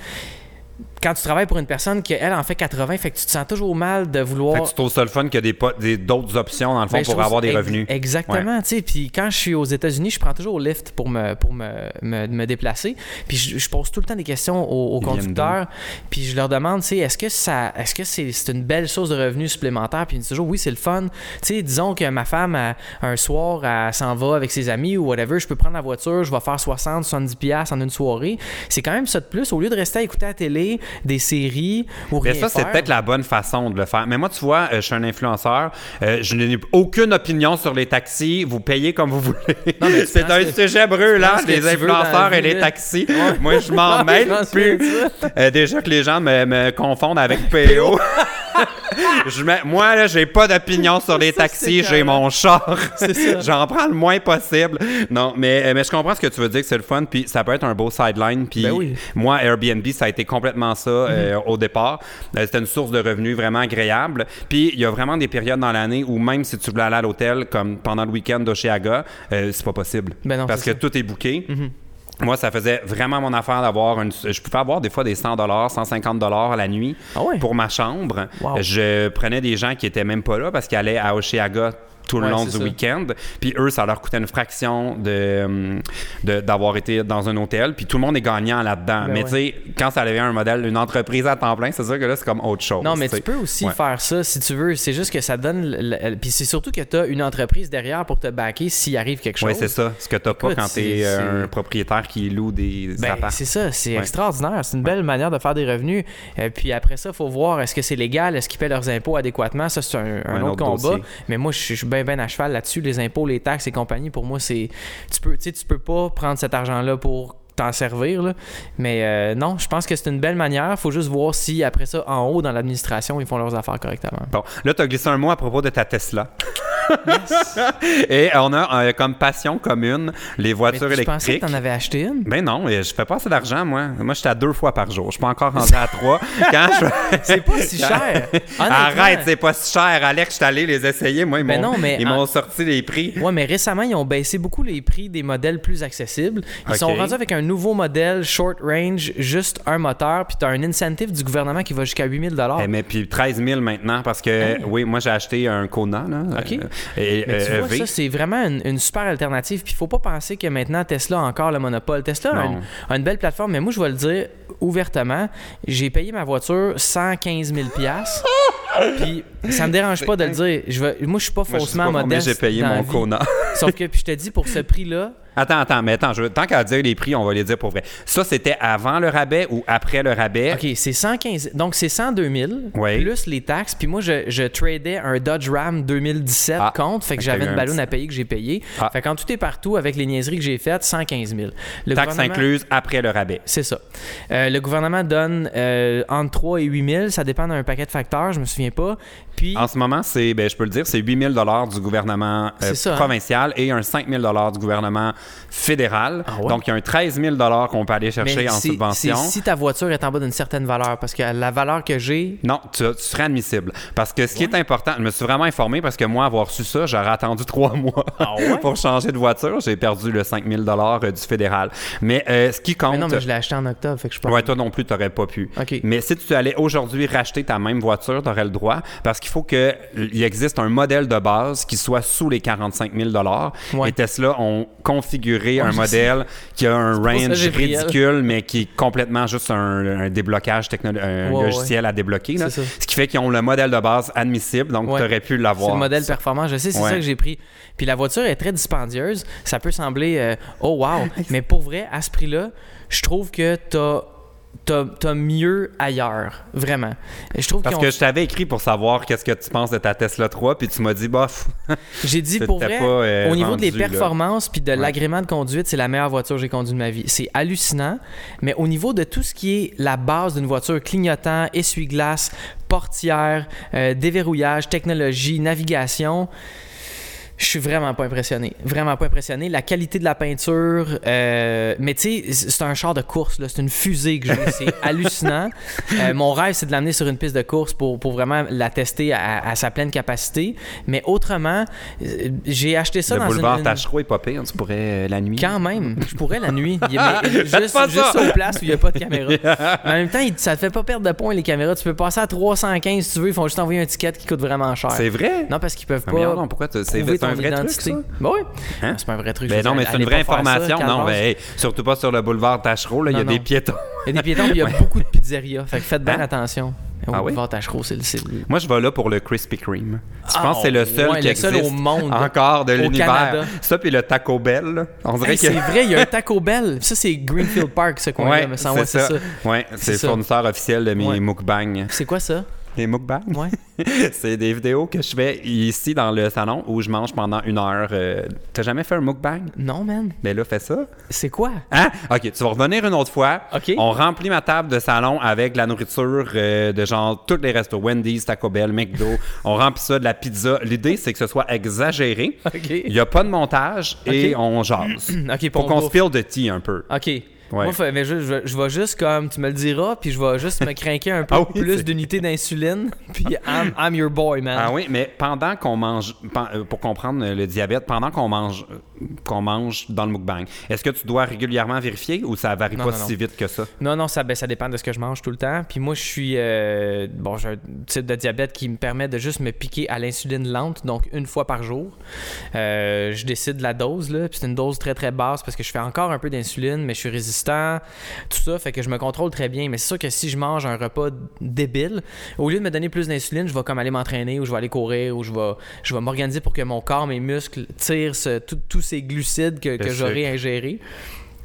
Quand tu travailles pour une personne qui, elle, en fait 80, fait que tu te sens toujours mal de vouloir... Fait que tu trouves ça le fun qu'il y a d'autres options, dans le fond, Ben, pour avoir des revenus. Exactement, tu sais. Puis quand je suis aux États-Unis, je prends toujours pour me, pour me, me, me déplacer. Puis je, je pose tout le temps des questions aux, conducteurs. Puis je leur demande, tu sais, est-ce que ça, est-ce que c'est, une belle source de revenus supplémentaire Puis ils me disent toujours, oui, c'est le fun. Tu sais, disons que ma femme, elle, un soir, elle s'en va avec ses amis ou whatever, je peux prendre la voiture, je vais faire 60, 70 pièces en une soirée. C'est quand même ça de plus. Au lieu de rester à écouter à la télé des séries ou Mais rien ça, c'est peut-être la bonne façon de le faire. Mais moi, tu vois, euh, je suis un influenceur. euh, je n'ai aucune opinion sur les taxis. Vous payez comme vous voulez. Mais c'est un sujet brûlant, les influenceurs et les taxis. Moi, je m'en mêle plus. Euh, déjà que les gens me, me confondent avec PO. Je mets- moi, là, j'ai pas d'opinion sur les Ça, taxis. J'ai mon char. J'en prends le moins possible. Non, mais, mais je comprends ce que tu veux dire, que c'est le fun. Puis ça peut être un beau sideline. Puis Ben oui. moi, Airbnb, ça a été complètement ça euh, au départ. Euh, C'était une source de revenus vraiment agréable. Puis il y a vraiment des périodes dans l'année où même si tu voulais aller à l'hôtel, comme pendant le week-end d'Oshiaga, euh, c'est pas possible. Ben non, parce que ça. tout est booké. Moi, ça faisait vraiment mon affaire d'avoir une. Je pouvais avoir des fois des 100 150 la nuit Ah ouais? pour ma chambre. Wow. Je prenais des gens qui étaient même pas là parce qu'ils allaient à Oshiaga tout le Ouais, long du week-end. Puis eux, ça leur coûtait une fraction de, hum, de- d'avoir été dans un hôtel. Puis tout le monde est gagnant là-dedans. Ben mais ouais. tu sais, quand ça avait un modèle, une entreprise à temps plein, c'est sûr que là, c'est comme autre chose. Non, mais tu peux aussi Ouais. faire ça si tu veux. C'est juste que ça donne. Puis c'est surtout que tu as une entreprise derrière pour te backer s'il arrive quelque chose. Oui, c'est ça. Ce que t'as pas Écoute, quand t'es c'est- euh, un propriétaire qui loue des Ben, c'est ça, c'est extraordinaire. C'est une belle manière de faire des revenus. Euh, puis après ça, il faut voir est-ce que c'est légal, est-ce qu'ils paient leurs impôts adéquatement? Ça, c'est un, un Un autre, autre combat. Mais moi, je suis je suis bien, bien à cheval là-dessus. Les impôts, les taxes et compagnie, pour moi, c'est. Tu peux, tu peux pas prendre cet argent-là pour t'en servir. là. Mais euh, non, je pense que c'est une belle manière. faut juste voir si après ça, en haut, dans l'administration, ils font leurs affaires correctement. Bon, là, tu as glissé un mot à propos de ta Tesla. Et on a euh, comme passion commune les Mais voitures tu pensais électriques. que t'en avais acheté une? Ben non, je fais pas assez d'argent, moi. Moi, j'étais à deux fois par jour. Je suis pas encore rendu à trois. Quand je... C'est pas si cher. Arrête, c'est pas si cher. Alex, je suis allé les essayer. Moi, ils Ben m'ont non, mais ils en- m'ont sorti les prix. Ouais, mais récemment, ils ont baissé beaucoup les prix des modèles plus accessibles. Ils sont rendus avec un nouveau modèle short range, juste un moteur, puis tu as un incentive du gouvernement qui va jusqu'à 8000 Eh, mais puis 13 000 maintenant parce que, oui, moi, j'ai acheté un Kona. Là. OK. euh, et, Mais tu euh, vois, V. ça, c'est vraiment une, une super alternative. Puis il faut pas penser que maintenant Tesla a encore le monopole. Tesla a une, a une belle plateforme, mais moi, je vais le dire ouvertement. J'ai payé ma voiture 115 000 Puis ça me dérange pas de le dire. Je vais, moi, je suis pas Moi, je sais faussement pas combien modeste. j'ai payé mon vie. Kona. Sauf que, puis je te dis, pour ce prix-là, Attends, attends, mais attends, je, tant qu'à dire les prix, on va les dire pour vrai. Ça, c'était avant le rabais ou après le rabais? OK, c'est 115. Donc, c'est 102 000 Oui. plus les taxes. Puis moi, je, je tradais un Dodge Ram 2017 Ah. contre. Fait que j'avais une un ballonne petit- à payer que j'ai payé. Ah. Fait quand tout est partout avec les niaiseries que j'ai faites, 115 000. Le Taxes gouvernement- incluses après le rabais. C'est ça. Euh, le gouvernement donne euh, entre 3 et 8 000. Ça dépend d'un paquet de facteurs, je me souviens pas. Puis, En ce moment, c'est, ben, je peux le dire, c'est 8 000 du gouvernement euh, hein? provincial et un 5 000 du gouvernement fédéral. Ah ouais? Donc, il y a un 13 000 qu'on peut aller chercher Mais en subvention. si ta voiture est en bas d'une certaine valeur, parce que la valeur que j'ai, Non, tu, tu serais admissible. Parce que ce qui est important, je me suis vraiment informé parce que moi, avoir su ça, j'aurais attendu trois mois Ah ouais? pour changer de voiture. J'ai perdu le 5 000 euh, du fédéral. Mais euh, ce qui compte. mais non, mais je l'ai acheté en octobre, fait que je. Ouais, toi non plus, tu n'aurais pas pu. Ok. Mais si tu allais aujourd'hui racheter ta même voiture, tu aurais le droit parce qu'il faut qu'il existe un modèle de base qui soit sous les 45 000 Ouais. Et Tesla ont configuré un modèle qui a un range ridicule, mais qui est complètement juste un, un déblocage technologique, un Ouais, logiciel à débloquer. là. Ce qui fait qu'ils ont le modèle de base admissible, donc tu aurais pu l'avoir. C'est le modèle performant, je sais, c'est ça que j'ai pris. Puis la voiture est très dispendieuse. Ça peut sembler, euh, oh wow, mais pour vrai, à ce prix-là, je trouve que t'as t'as t'as mieux ailleurs, vraiment. Je trouve Parce que je t'avais écrit pour savoir qu'est-ce que tu penses de ta Tesla 3, puis tu m'as dit, bof. J'ai dit pour pas, vrai, euh, au niveau des vendu, là. performances puis de l'agrément de conduite, c'est la meilleure voiture que j'ai conduite de ma vie. C'est hallucinant, mais au niveau de tout ce qui est la base d'une voiture, clignotant, essuie-glace, portière, euh, déverrouillage, technologie, navigation, je suis vraiment pas impressionné. Vraiment pas impressionné. La qualité de la peinture, euh, mais tu sais, c'est un char de course, là. c'est une fusée que j'ai. C'est hallucinant. Euh, mon rêve, c'est de l'amener sur une piste de course pour, pour vraiment la tester à, à sa pleine capacité. Mais autrement, euh, j'ai acheté ça le dans boulevard une, une- Tachereau est pas pire, tu pourrais euh, la nuit. Quand même, je pourrais la nuit. Il y a- mais juste, juste aux places où il n'y a pas de caméra. Mais en même temps, ça te fait pas perdre de points les caméras. Tu peux passer à 315 si tu veux. Ils font juste envoyer un ticket qui coûte vraiment cher. C'est vrai? Non, parce qu'ils peuvent Ah, pas. mais non, pourquoi tu- c'est c'est un ton vrai truc, identité. ça? Ben oui. Hein? C'est pas un vrai truc. Ben non, mais c'est une vraie ça, information. non, mais hey, surtout pas sur le boulevard Tachereau, il y a Non, des piétons. Il y a des piétons, il y a beaucoup de pizzerias. Fait que faites bien Hein? attention. Au Ah oui? boulevard Tachereau, c'est le. Moi, je vais là pour le Krispy Kreme. Je Ah, pense que c'est le seul ouais, qui le seul existe au monde. encore de l'univers. Ça, puis le Taco Bell. On dirait Hey, que... C'est vrai, il y a un Taco Bell. Ça, c'est Greenfield Park, ce coin-là. Ouais, c'est ça. ça. Ouais, c'est le fournisseur officiel de mes mukbangs. C'est quoi ça? Les mukbangs? Ouais. c'est des vidéos que je fais ici dans le salon où je mange pendant une heure. euh, T'as jamais fait un mukbang? Non, man. Ben là, fais ça. C'est quoi? Hein? OK, tu vas revenir une autre fois. OK. On remplit ma table de salon avec de la nourriture euh, de genre tous les restos. Wendy's, Taco Bell, McDo. On remplit ça de la pizza. L'idée, c'est que ce soit exagéré. OK. Il n'y a pas de montage et on jase. OK, Pour on qu'on se de tea un peu. OK. Ouais. Moi, fait- mais je, je, je vais juste comme tu me le diras, puis je vais juste me craquer un peu Ah oui, plus d'unités d'insuline, puis I'm, I'm your boy, man. Ah oui, mais pendant qu'on mange, euh, pour comprendre le diabète, pendant qu'on mange, qu'on mange dans le mukbang, est-ce que tu dois régulièrement vérifier ou ça varie Non, pas non, si non. vite que ça? Non, non, ça, ben, ça dépend de ce que je mange tout le temps. Puis moi, je suis. euh, bon, j'ai un type de diabète qui me permet de juste me piquer à l'insuline lente, donc une fois par jour. Euh, je décide de la dose, là. Puis c'est une dose très, très basse parce que je fais encore un peu d'insuline, mais je suis résistant. Tout ça, fait que je me contrôle très bien. Mais c'est sûr que si je mange un repas débile, au lieu de me donner plus d'insuline, je vais comme aller m'entraîner ou je vais aller courir ou je vais, je vais m'organiser pour que mon corps, mes muscles tirent ce- tous ces glucides que, que j'aurai ingérés.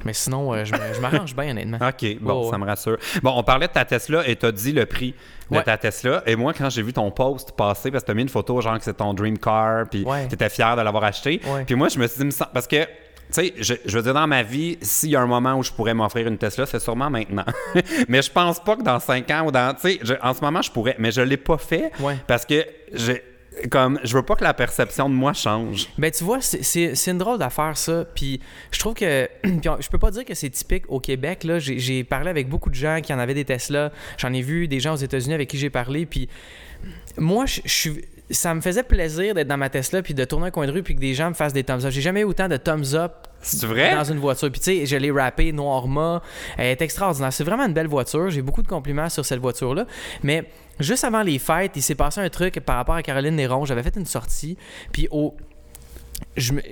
Mais sinon, euh, je m'arrange bien, honnêtement. OK, bon, Oh, ça me rassure. Bon, on parlait de ta Tesla et t'as dit le prix de Ouais. ta Tesla. Et moi, quand j'ai vu ton post passer, parce que t'as mis une photo, genre que c'est ton dream car, puis Ouais. t'étais fier de l'avoir acheté. Ouais. Puis moi, je me suis dit, parce que, tu sais, je, je veux dire, dans ma vie, s'il y a un moment où je pourrais m'offrir une Tesla, c'est sûrement maintenant. mais je pense pas que dans 5 ans ou dans. Tu sais, en ce moment, je pourrais, mais je l'ai pas fait Ouais. parce que j'ai. Comme, je veux pas que la perception de moi change. Ben, tu vois, c'est- une drôle d'affaire, ça. Puis je trouve que. puis on- je peux pas dire que c'est typique au Québec. là. J'ai parlé avec beaucoup de gens qui en avaient des Tesla. J'en ai vu des gens aux États-Unis avec qui j'ai parlé. Puis moi, je suis. Ça me faisait plaisir d'être dans ma Tesla puis de tourner un coin de rue puis que des gens me fassent des thumbs up. J'ai jamais eu autant de thumbs up vrai? dans une voiture. Puis tu sais, je l'ai rappé Noirma. Elle est extraordinaire. C'est vraiment une belle voiture. J'ai beaucoup de compliments sur cette voiture-là. Mais juste avant les fêtes, il s'est passé un truc par rapport à Caroline Néron. J'avais fait une sortie. Puis au. Je me.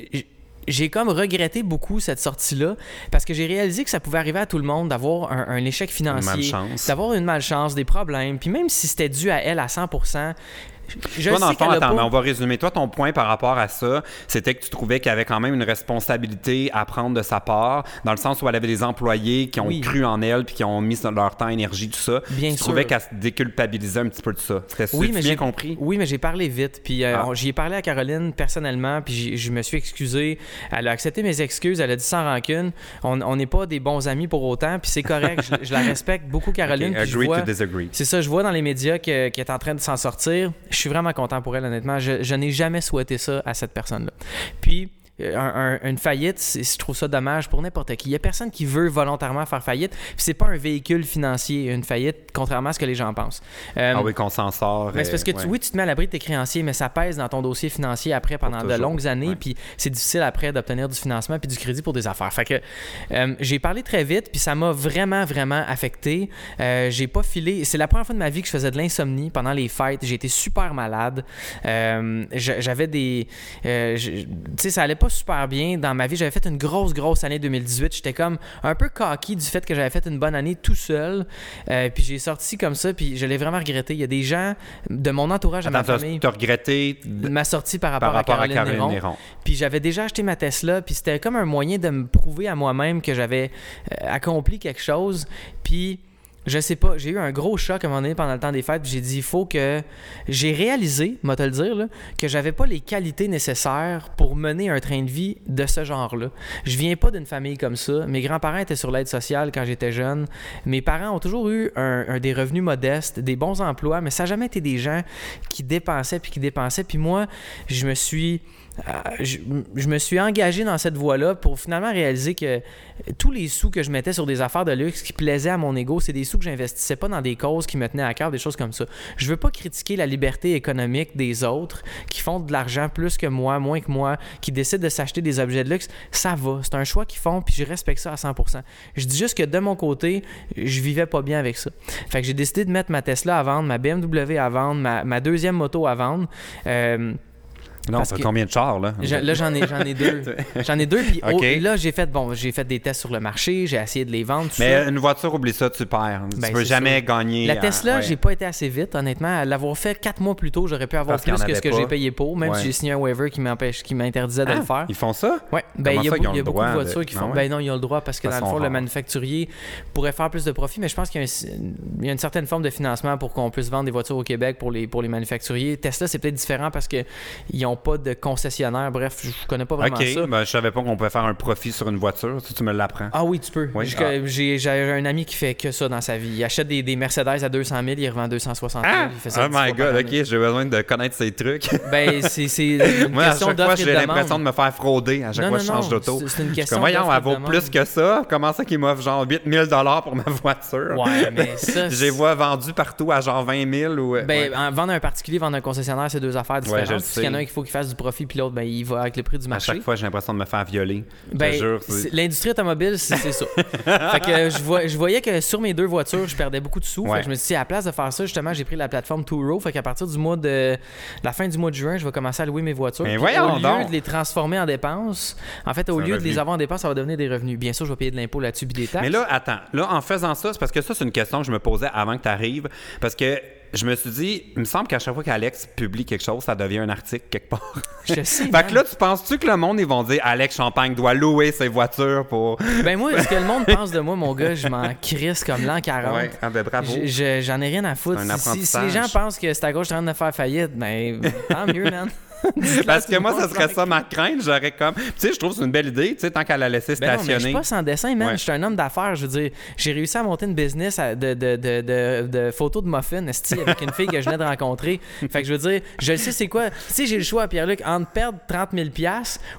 J'ai comme regretté beaucoup cette sortie-là parce que j'ai réalisé que ça pouvait arriver à tout le monde d'avoir un, un échec financier, d'avoir une malchance, des problèmes. Puis même si c'était dû à elle à 100%, je Toi, dans le fond, attends, mais on va résumer. Toi, ton point par rapport à ça, c'était que tu trouvais qu'il y avait quand même une responsabilité à prendre de sa part, dans le sens où elle avait des employés qui ont Oui. cru en elle puis qui ont mis leur temps, énergie, tout ça. Bien tu sûr. trouvais qu'elle se déculpabilisait un petit peu de ça. C'était Oui, mais bien j'ai- compris? Oui, mais j'ai parlé vite. Puis euh, Ah. j'y ai parlé à Caroline personnellement, puis je me suis excusé. Elle a accepté mes excuses, elle a dit sans rancune. On n'est pas des bons amis pour autant, puis c'est correct. je, je la respecte beaucoup, Caroline. Ok, puis je agree vois- to disagree. c'est ça, je vois dans les médias que- qu'elle est en train de s'en sortir. Je suis vraiment content pour elle, honnêtement. Je, je n'ai jamais souhaité ça à cette personne-là. Puis, un- un- une faillite, je trouve ça dommage pour n'importe qui. Il y a personne qui veut volontairement faire faillite. C'est pas un véhicule financier, une faillite, contrairement à ce que les gens pensent. Euh, Ah oui, qu'on s'en sort. mais c'est parce que euh, tu, oui, tu te mets à l'abri de tes créanciers, mais ça pèse dans ton dossier financier après pendant de longues années, ouais. puis c'est difficile après d'obtenir du financement puis du crédit pour des affaires. Fait que euh, j'ai parlé très vite, puis ça m'a vraiment, vraiment affecté. Euh, j'ai pas filé. C'est la première fois de ma vie que je faisais de l'insomnie pendant les fêtes. J'ai été super malade. Euh, j'avais des. euh, tu sais, ça allait pas super bien dans ma vie. J'avais fait une grosse, grosse année 2018. J'étais comme un peu cocky du fait que j'avais fait une bonne année tout seul. Euh, puis j'ai sorti comme ça, puis je l'ai vraiment regretté. Il y a des gens de mon entourage, à ma famille, t'as regretté de- ma sortie par rapport, par rapport à à Caroline, Caroline Néron. Néron. Puis j'avais déjà acheté ma Tesla, puis c'était comme un moyen de me prouver à moi-même que j'avais euh, accompli quelque chose. Puis je sais pas, j'ai eu un gros choc à un moment donné pendant le temps des fêtes, j'ai dit il faut que j'ai réalisé, moi te le dire là, que j'avais pas les qualités nécessaires pour mener un train de vie de ce genre-là. Je viens pas d'une famille comme ça. Mes grands-parents étaient sur l'aide sociale quand j'étais jeune. Mes parents ont toujours eu des revenus modestes, des bons emplois, mais ça n'a jamais été des gens qui dépensaient puis qui dépensaient. Puis moi, je me suis je, je me suis engagé dans cette voie-là pour finalement réaliser que tous les sous que je mettais sur des affaires de luxe qui plaisaient à mon ego, c'est des sous que j'investissais pas dans des causes qui me tenaient à cœur, des choses comme ça. Je veux pas critiquer la liberté économique des autres qui font de l'argent plus que moi, moins que moi, qui décident de s'acheter des objets de luxe. Ça va, c'est un choix qu'ils font, puis je respecte ça à 100%. Je dis juste que de mon côté, je vivais pas bien avec ça. Fait que j'ai décidé de mettre ma Tesla à vendre, ma BMW à vendre, ma, ma deuxième moto à vendre. Euh, Non, Parce t'as que- combien de chars, là? Là, j'en ai, j'en ai deux. J'en ai deux. Puis oh, là, j'ai fait, bon, j'ai fait des tests sur le marché, j'ai essayé de les vendre. Mais ça. une voiture, oublie ça, tu perds. Ben, tu peux jamais ça. gagner. La à- Tesla, ouais. j'ai pas été assez vite, honnêtement. À l'avoir fait quatre mois plus tôt, j'aurais pu avoir Parce plus que ce que j'ai payé pour, même Ouais. si j'ai signé un waiver qui m'empêche, qui m'interdisait de Ah, le faire. Ils font ça? Ouais, ben il y a, ça, ont beaucoup de voitures qui Ah font. Ben non, ils ont le droit parce que dans le fond, le manufacturier pourrait faire plus de profit, mais je pense qu'il y a, une certaine forme de financement pour qu'on puisse vendre des voitures au Québec pour les, pour les manufacturiers. Tesla, c'est peut-être différent parce qu'ils n'ont pas de concessionnaire. Bref, je connais pas vraiment Ok, ça. ben, je savais pas qu'on pouvait faire un profit sur une voiture. Si tu me l'apprends. Ah oui, tu peux. Oui, J'ai- ah. J'ai un ami qui fait que ça dans sa vie. Il achète des, des Mercedes à 200 000, il revend à 260 000. Ah! il fait ça Oh 10 fois my god, ok, j'ai besoin de connaître ces trucs. Ben, c'est une Moi, à question chaque fois, d'offre j'ai l'impression de me faire frauder à chaque Non, fois que je change d'auto. c'est- une question comme, voyons, elle vaut demande. plus que ça. Comment ça qu'il m'offre genre 8000 pour ma voiture? Ouais, mais ça. Je les vois vendus partout à genre 20 000 ou. Ben, ouais. en- vendre un particulier, vendre un concessionnaire, c'est deux affaires différentes. je le Parce qu'il y en a sais. un qu'il faut qu'il fasse du profit, puis l'autre, ben, il va avec le prix du À marché. chaque fois, j'ai l'impression de me faire violer. Ben, l'industrie automobile, c'est ça. fait que euh, je, vois- je voyais que sur mes deux voitures, je perdais beaucoup de sous. Fait Ouais. que je me suis dit, à la place de faire ça, justement, j'ai pris la plateforme Turo. Fait qu'à partir du mois de la fin du mois de juin, je vais commencer à louer mes voitures. Mais voyons au lieu donc. de les transformer en dépenses, en fait, au lieu de les avoir en dépenses, ça va devenir des revenus. Bien sûr, je vais payer de l'impôt là-dessus, des taxes. Mais là, attends. Là, en faisant ça, c'est parce que ça, c'est une question que je me posais avant que tu arrives. Parce que je me suis dit, il me semble qu'à chaque fois qu'Alex publie quelque chose, ça devient un article quelque part. je sais. fait que là, tu penses-tu que le monde, ils vont dire Alex Champagne doit louer ses voitures pour. Ben moi, ce que le monde pense de moi, mon gars, je m'en crisse comme l'an 40. Ouais, ah ben bravo. Je- je- J'en ai rien à foutre. Un Si- Si, les gens pensent que c'est à gauche en train de faire faillite, ben tant mieux, man. Parce que moi, ça serait ça ma crainte. J'aurais comme. Tu sais, je trouve que c'est une belle idée, tu sais, tant qu'elle a laissé Ben non, mais je stationner. suis pas sans dessin, man. Ouais. Je suis un homme d'affaires. Je veux dire, j'ai réussi à monter une business de, de, de, de, de photos de muffins, avec une fille que je venais de rencontrer. Fait que je veux dire, je le sais, c'est quoi. Si j'ai le choix, Pierre-Luc, entre perdre 30 000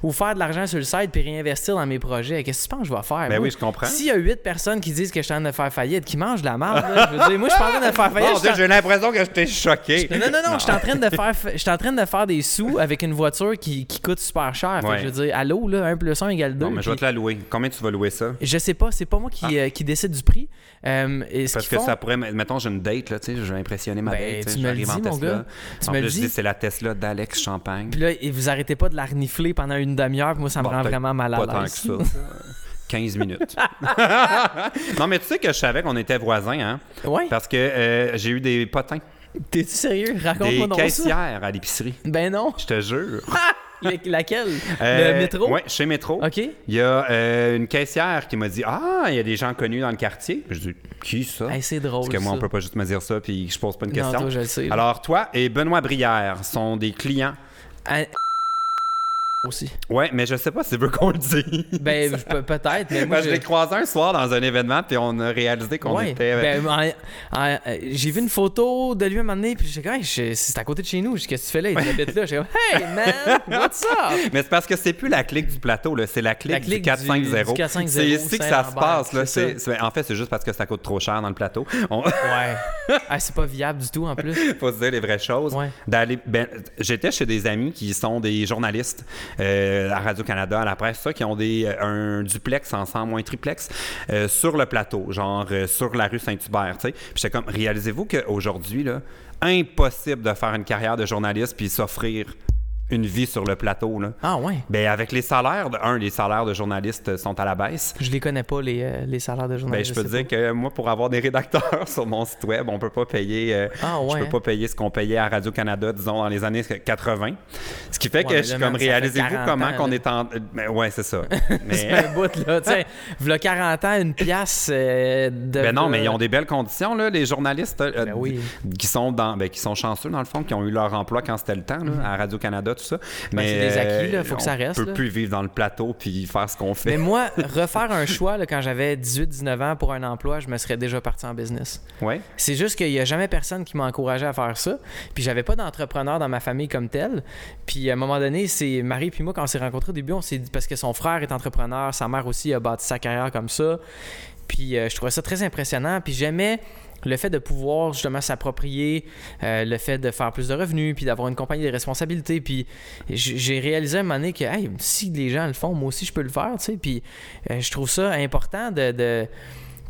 ou faire de l'argent sur le site puis réinvestir dans mes projets, qu'est-ce que tu penses que je vais faire? Ben Moi, oui, je comprends. S'il y a 8 personnes qui disent que je suis en train de faire faillite, qui mangent de la merde, là, je veux dire, moi, je suis en train de faire faillite. Bon, j'ai l'impression que je t'ai choqué. non, non, non, non, je suis en train de faire, je suis en train de faire des sous avec une voiture qui, qui coûte super cher. Fait que Ouais. je veux dire, allô, là, 1 plus 1 égale 2. Non, mais je vais te la louer. Combien tu vas louer ça? Je sais pas, c'est pas moi qui, euh, qui décide du prix. Euh, et ce Parce qu'ils que font- ça pourrait. Mettons, j'ai une date, là, tu sais, je vais impressionner ma Ben, date. tu sais, me le j'arrive en dis, mon Tesla. gars. Tu en me plus, le je dis. dis, c'est la Tesla d'Alex Champagne. Puis là, et vous arrêtez pas de la renifler pendant une demi-heure, puis moi, ça me Bon, rend peut-être vraiment mal à Pas tant que l'aise. ça. 15 minutes. non, mais tu sais que je savais qu'on était voisins, hein? Ouais. Parce que euh, j'ai eu des potins, T'es-tu sérieux? des Raconte-moi donc ça. caissières à l'épicerie. Ben non. Je te jure. Le- Laquelle? Euh, le métro? Oui, chez Métro. OK. Il y a euh, une caissière qui m'a dit Ah, il y a des gens connus dans le quartier. Je dis Qui ça? Hey, c'est drôle. Parce que moi, ça. on peut pas juste me dire ça puis je pose pas une Non, question. toi, je le sais. là. Alors, toi et Benoît Brière sont des clients. Ah, aussi. Ouais, mais je sais pas si tu veux qu'on le dise. Ben, peut-être, mais moi, je l'ai croisé un soir dans un événement, puis on a réalisé qu'on Ouais. était. Ben, en- en- euh, j'ai vu une photo de lui à un moment donné, puis j'ai dit, hey, c'est à côté de chez nous. Qu'est-ce que tu fais là? Il habite là. J'ai comme, hey man, what's up? Mais c'est parce que c'est plus la clique du plateau, là. c'est la clique, La clique du 4-5-0. du- du 4-5-0, C'est ici que ça se passe. Là. en fait, c'est juste parce que ça coûte trop cher dans le plateau. On... Ouais. Ah, c'est pas viable du tout en plus. faut se dire les vraies choses. Ouais. D'aller, ben, j'étais chez des amis qui sont des journalistes euh, à Radio-Canada, à la presse, ça, qui ont des, euh, un duplex ensemble ou un triplex euh, sur le plateau, genre sur la rue Saint-Hubert. Puis j'étais comme, réalisez-vous qu'aujourd'hui, là, impossible de faire une carrière de journaliste puis s'offrir une vie sur le plateau. Là. Ah ouais. Ben, avec les salaires, de, un, les salaires de journalistes sont à la baisse. Je les connais pas, les, euh, les salaires de Ben, journalistes. je peux dire que moi, pour avoir des rédacteurs sur mon site web, on peut pas payer. euh, Ah Je ouais, peux hein? pas payer ce qu'on payait à Radio-Canada, disons, dans les années 80. Ce qui fait Ouais, que je suis comme, réalisez-vous 40 comment qu'on est en. Ben, ouais, c'est ça. C'est mais. un bout, là. Tu sais, v'là 40 ans, une pièce euh, de. Ben non, mais ils ont des belles conditions, là, les journalistes euh, Ben oui. qui sont dans, ben, qui sont chanceux dans le fond, qui ont eu leur emploi quand c'était le temps, là, à Radio Canada, tout ça. Ben, c'est des acquis, là, faut que ça reste, On peut là. plus vivre dans le plateau puis faire ce qu'on fait. Mais moi, refaire un choix là, quand j'avais 18-19 ans pour un emploi, je me serais déjà parti en business. Ouais. C'est juste qu'il n'y a jamais personne qui m'a encouragé à faire ça. Puis j'avais pas d'entrepreneur dans ma famille comme tel. Puis à un moment donné, c'est Marie puis moi, quand on s'est rencontrés au début, on s'est dit parce que son frère est entrepreneur, sa mère aussi a bâti sa carrière comme ça. Puis euh, je trouvais ça très impressionnant. Puis j'aimais le fait de pouvoir justement s'approprier euh, le fait de faire plus de revenus, puis d'avoir une compagnie de responsabilités. Puis j'ai réalisé à un moment donné que hey, si les gens le font, moi aussi je peux le faire. tu sais. Puis euh, je trouve ça important de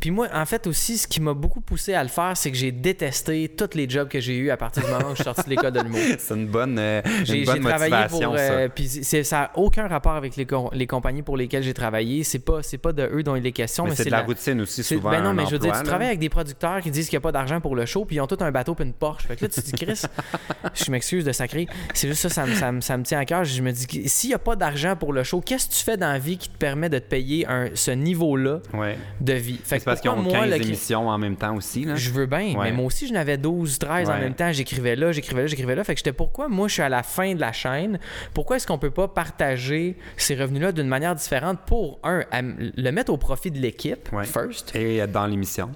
puis moi, en fait, aussi, ce qui m'a beaucoup poussé à le faire, c'est que j'ai détesté tous les jobs que j'ai eus à partir du moment où je suis sorti de l'école de l'humour. C'est une bonne, euh, J'ai une bonne j'ai travaillé motivation, pour. ça. euh, puis c'est- ça n'a aucun rapport avec les, com- les compagnies pour lesquelles j'ai travaillé. C'est pas, c'est pas de eux dont il est question, mais, Mais c'est de la routine aussi, c'est- souvent. Ben non, mais je veux dire, tu là. travailles avec des producteurs qui disent qu'il n'y a pas d'argent pour le show, puis ils ont tout un bateau puis une Porsche. Fait que là, tu te dis, Chris, je m'excuse de sacrer. C'est juste ça, ça me, ça me- ça me tient à cœur. Je me dis, s'il n'y a pas d'argent pour le show, qu'est-ce que tu fais dans la vie qui te permet de te payer un, ce niveau-là Ouais. de vie? Fait parce qu'ils ont moi, 15 le- émissions en même temps aussi. Là? je veux bien, Ouais. mais moi aussi, j'en avais 12, 13 en même temps. J'écrivais là, j'écrivais là, j'écrivais là. Fait que j'étais pourquoi moi, je suis à la fin de la chaîne? Pourquoi est-ce qu'on peut pas partager ces revenus-là d'une manière différente pour, un, le mettre au profit de l'équipe, Ouais. first, Et être dans l'émission.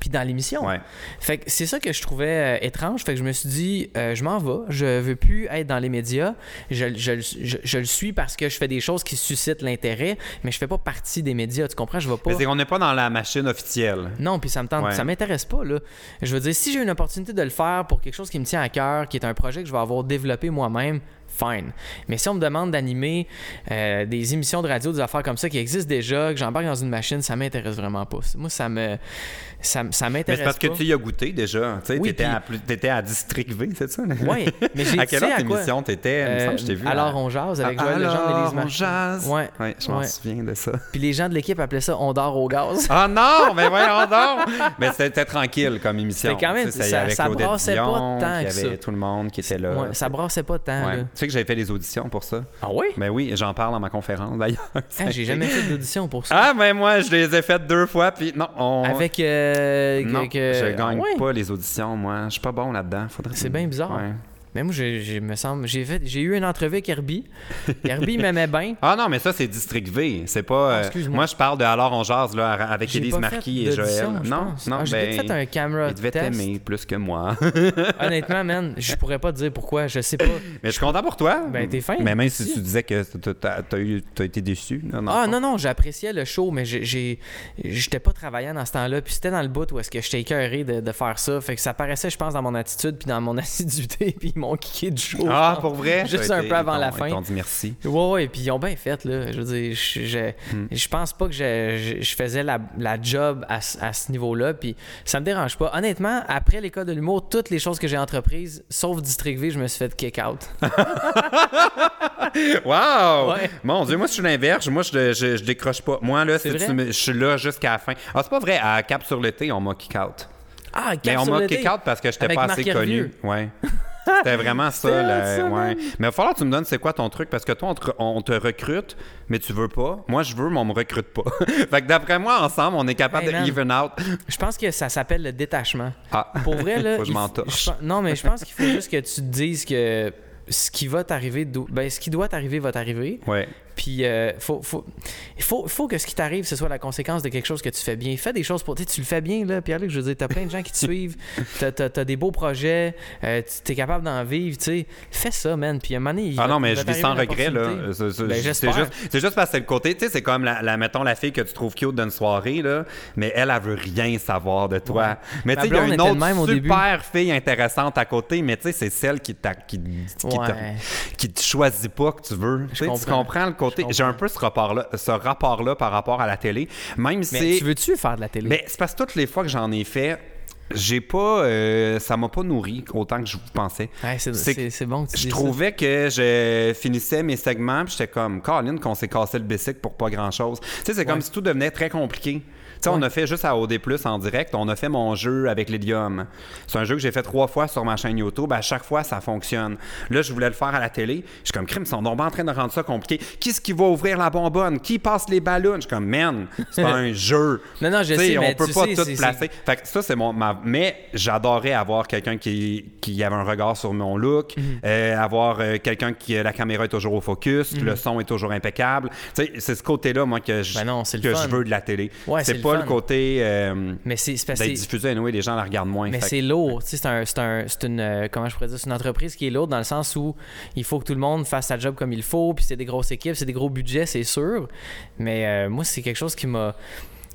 Puis dans l'émission. Ouais. Fait que c'est ça que je trouvais euh, étrange. Fait que je me suis dit, euh, je m'en vais. Je veux plus être dans les médias. Je, je- je- je le suis parce que je fais des choses qui suscitent l'intérêt, mais je fais pas partie des médias. Tu comprends? Je vais pas. Mais c'est qu'on n'est pas dans la machine officielle. Non, puis ça me tente, Ouais. ça m'intéresse pas là. Je veux dire, si j'ai une opportunité de le faire pour quelque chose qui me tient à cœur, qui est un projet que je vais avoir développé moi-même, fine. Mais si on me demande d'animer euh, des émissions de radio, des affaires comme ça qui existent déjà, que j'embarque dans une machine, ça m'intéresse vraiment pas. Moi, ça me, ça, ça Mais m'intéresse c'est parce que tu y as goûté déjà. Tu sais, Oui, t'étais, puis- à District V, c'est ça? Ouais, mais j'ai À tu quelle autre émission t'étais? Je t'ai vu. Alors on jase avec Joël Legendre et Lise on jase. Ouais, Ouais, je m'en ouais. souviens de ça. Puis les gens de l'équipe appelaient ça On dort au gaz. Ah non, mais voyons donc! Mais c'était tranquille comme émission. C'était quand même- Tu ça- ça Claudette brassait pas tant que Il y avait ça. tout le monde qui était là. Ouais, ça brassait pas tant. Ouais. Tu que j'avais fait des auditions pour ça. Ah oui? Ben oui, j'en parle dans ma conférence d'ailleurs. Ah, j'ai jamais fait d'audition pour ça. Ah, ben moi, je les ai faites deux fois, puis non, on... Avec. euh, Non, que- je gagne Ah ouais? pas les auditions, moi. Je suis pas bon là-dedans. Faudrait... C'est bien bizarre. Ouais. Mais moi, j'ai, me semble, j'ai fait, j'ai eu une entrevue avec Herbie. Herbie m'aimait bien. Ah non, mais ça, c'est District V. C'est pas. euh, excuse-moi. moi, je parle de Alors on jase là, avec Élise Marquis et Joël. Non, non, Ah, j'ai ben, fait un camera il devait t'aimer plus que moi. Honnêtement, man, je pourrais pas te dire pourquoi. Je sais pas. mais je suis content pour toi. Ben, t'es fin. Mais même si tu disais que t'as- t'as été déçu. Non, Ah non, non, j'appréciais le show, mais j'ai- j'étais pas travaillant dans ce temps-là. Puis c'était dans le bout où est-ce que j'étais écœuré de, de faire ça. Fait que ça paraissait, je pense, dans mon attitude puis dans mon assiduité. Puis ils m'ont kické du show. Ah, pour vrai? Juste un peu avant la fin. Ils t'ont dit merci. Ouais, ouais, puis ils ont bien fait, là. Je veux dire, je, je, Hmm. je pense pas que je, je- faisais la, la job à, ce- à ce niveau-là, puis ça me dérange pas. Honnêtement, après l'école de l'humour, toutes les choses que j'ai entreprises, sauf District V, je me suis fait kick out. Wow! Ouais. Mon Dieu, moi, je suis l'inverse. Moi, je, je, je décroche pas. Moi, là, si tu me- je suis là jusqu'à la fin. Ah, c'est pas vrai. À Cap sur l'été, on m'a kick out. Ah, Mais Cap on sur m'a l'été. kick out parce que j'étais pas Marc assez Hervieux. connu. Ouais. C'était vraiment ça. Là, ça, ouais. Mais il va falloir que tu me donnes c'est quoi ton truc parce que toi, on te, on te recrute, mais tu veux pas. Moi, je veux, mais on me recrute pas. fait que d'après moi, ensemble, on est capable Hey, de man. even out. Je pense que ça s'appelle le détachement. Ah. Pour vrai, là. Faut que je m'en Non, mais je pense qu'il faut juste que tu te dises que ce qui va t'arriver, ben, ce qui doit t'arriver va t'arriver. Ouais. Puis, euh, faut, faut, il faut, faut que ce qui t'arrive, ce soit la conséquence de quelque chose que tu fais bien. Fais des choses pour. Tu le fais bien, là, Pierre-Luc. Je veux dire, t'as plein de gens qui te suivent. T'as, t'as, t'as des beaux projets. euh, tu es capable d'en vivre, tu sais. Fais ça, man. Puis, à un moment donné, Ah non, mais je vis sans regret, là. C'est- Ben, juste, c'est juste parce que c'est le côté, tu sais, c'est comme, la, la- mettons, la fille que tu trouves cute d'une soirée, là, mais elle, elle veut rien savoir de toi. Ouais. Mais Ma tu sais, il y a une autre même super fille intéressante à côté, mais tu sais, c'est celle qui, t'a- qui, qui, Ouais. qui te choisit pas que tu veux. Tu comprends le côté. J'ai un peu ce rapport-là ce rapport-là par rapport à la télé. Même Mais si. tu veux-tu faire de la télé? Mais c'est parce que toutes les fois que j'en ai fait, j'ai pas. euh, ça m'a pas nourri autant que je pensais. Ouais, c'est, bon que tu Je ça. trouvais que je finissais mes segments, puis j'étais comme, Caroline, qu'on s'est cassé le bicycle pour pas grand-chose. Tu sais, c'est comme si tout devenait très compliqué. On a fait juste à OD+, en direct, on a fait mon jeu avec l'hélium. C'est un jeu que j'ai fait trois fois sur ma chaîne YouTube. À chaque fois, ça fonctionne. Là, je voulais le faire à la télé. Je suis comme, crime, ils sont donc en train de rendre ça compliqué. Qui est-ce qui va ouvrir la bonbonne? Qui passe les ballons? Je suis comme, man, c'est pas un jeu. Non, non, je sais, on mais peut tu pas sais, tout placer. Fait que ça, c'est mon. ma- Mais j'adorais avoir quelqu'un qui, qui avait un regard sur mon look, Mhm. euh, avoir euh, quelqu'un qui. La caméra est toujours au focus, le son est toujours impeccable. C'est ce côté-là, moi, que, je, Mhm. Ben non, c'est le que fun. je veux de la télé. Ouais, c'est pas le côté. euh, Mais c'est, d'être diffusé, anyway, les gens la regardent moins. Mais Fait c'est lourd, c'est un, c'est un- c'est une, euh, comment je pourrais dire, c'est une entreprise qui est lourde dans le sens où il faut que tout le monde fasse sa job comme il faut, puis c'est des grosses équipes, c'est des gros budgets, c'est sûr. Mais euh, moi, c'est quelque chose qui m'a,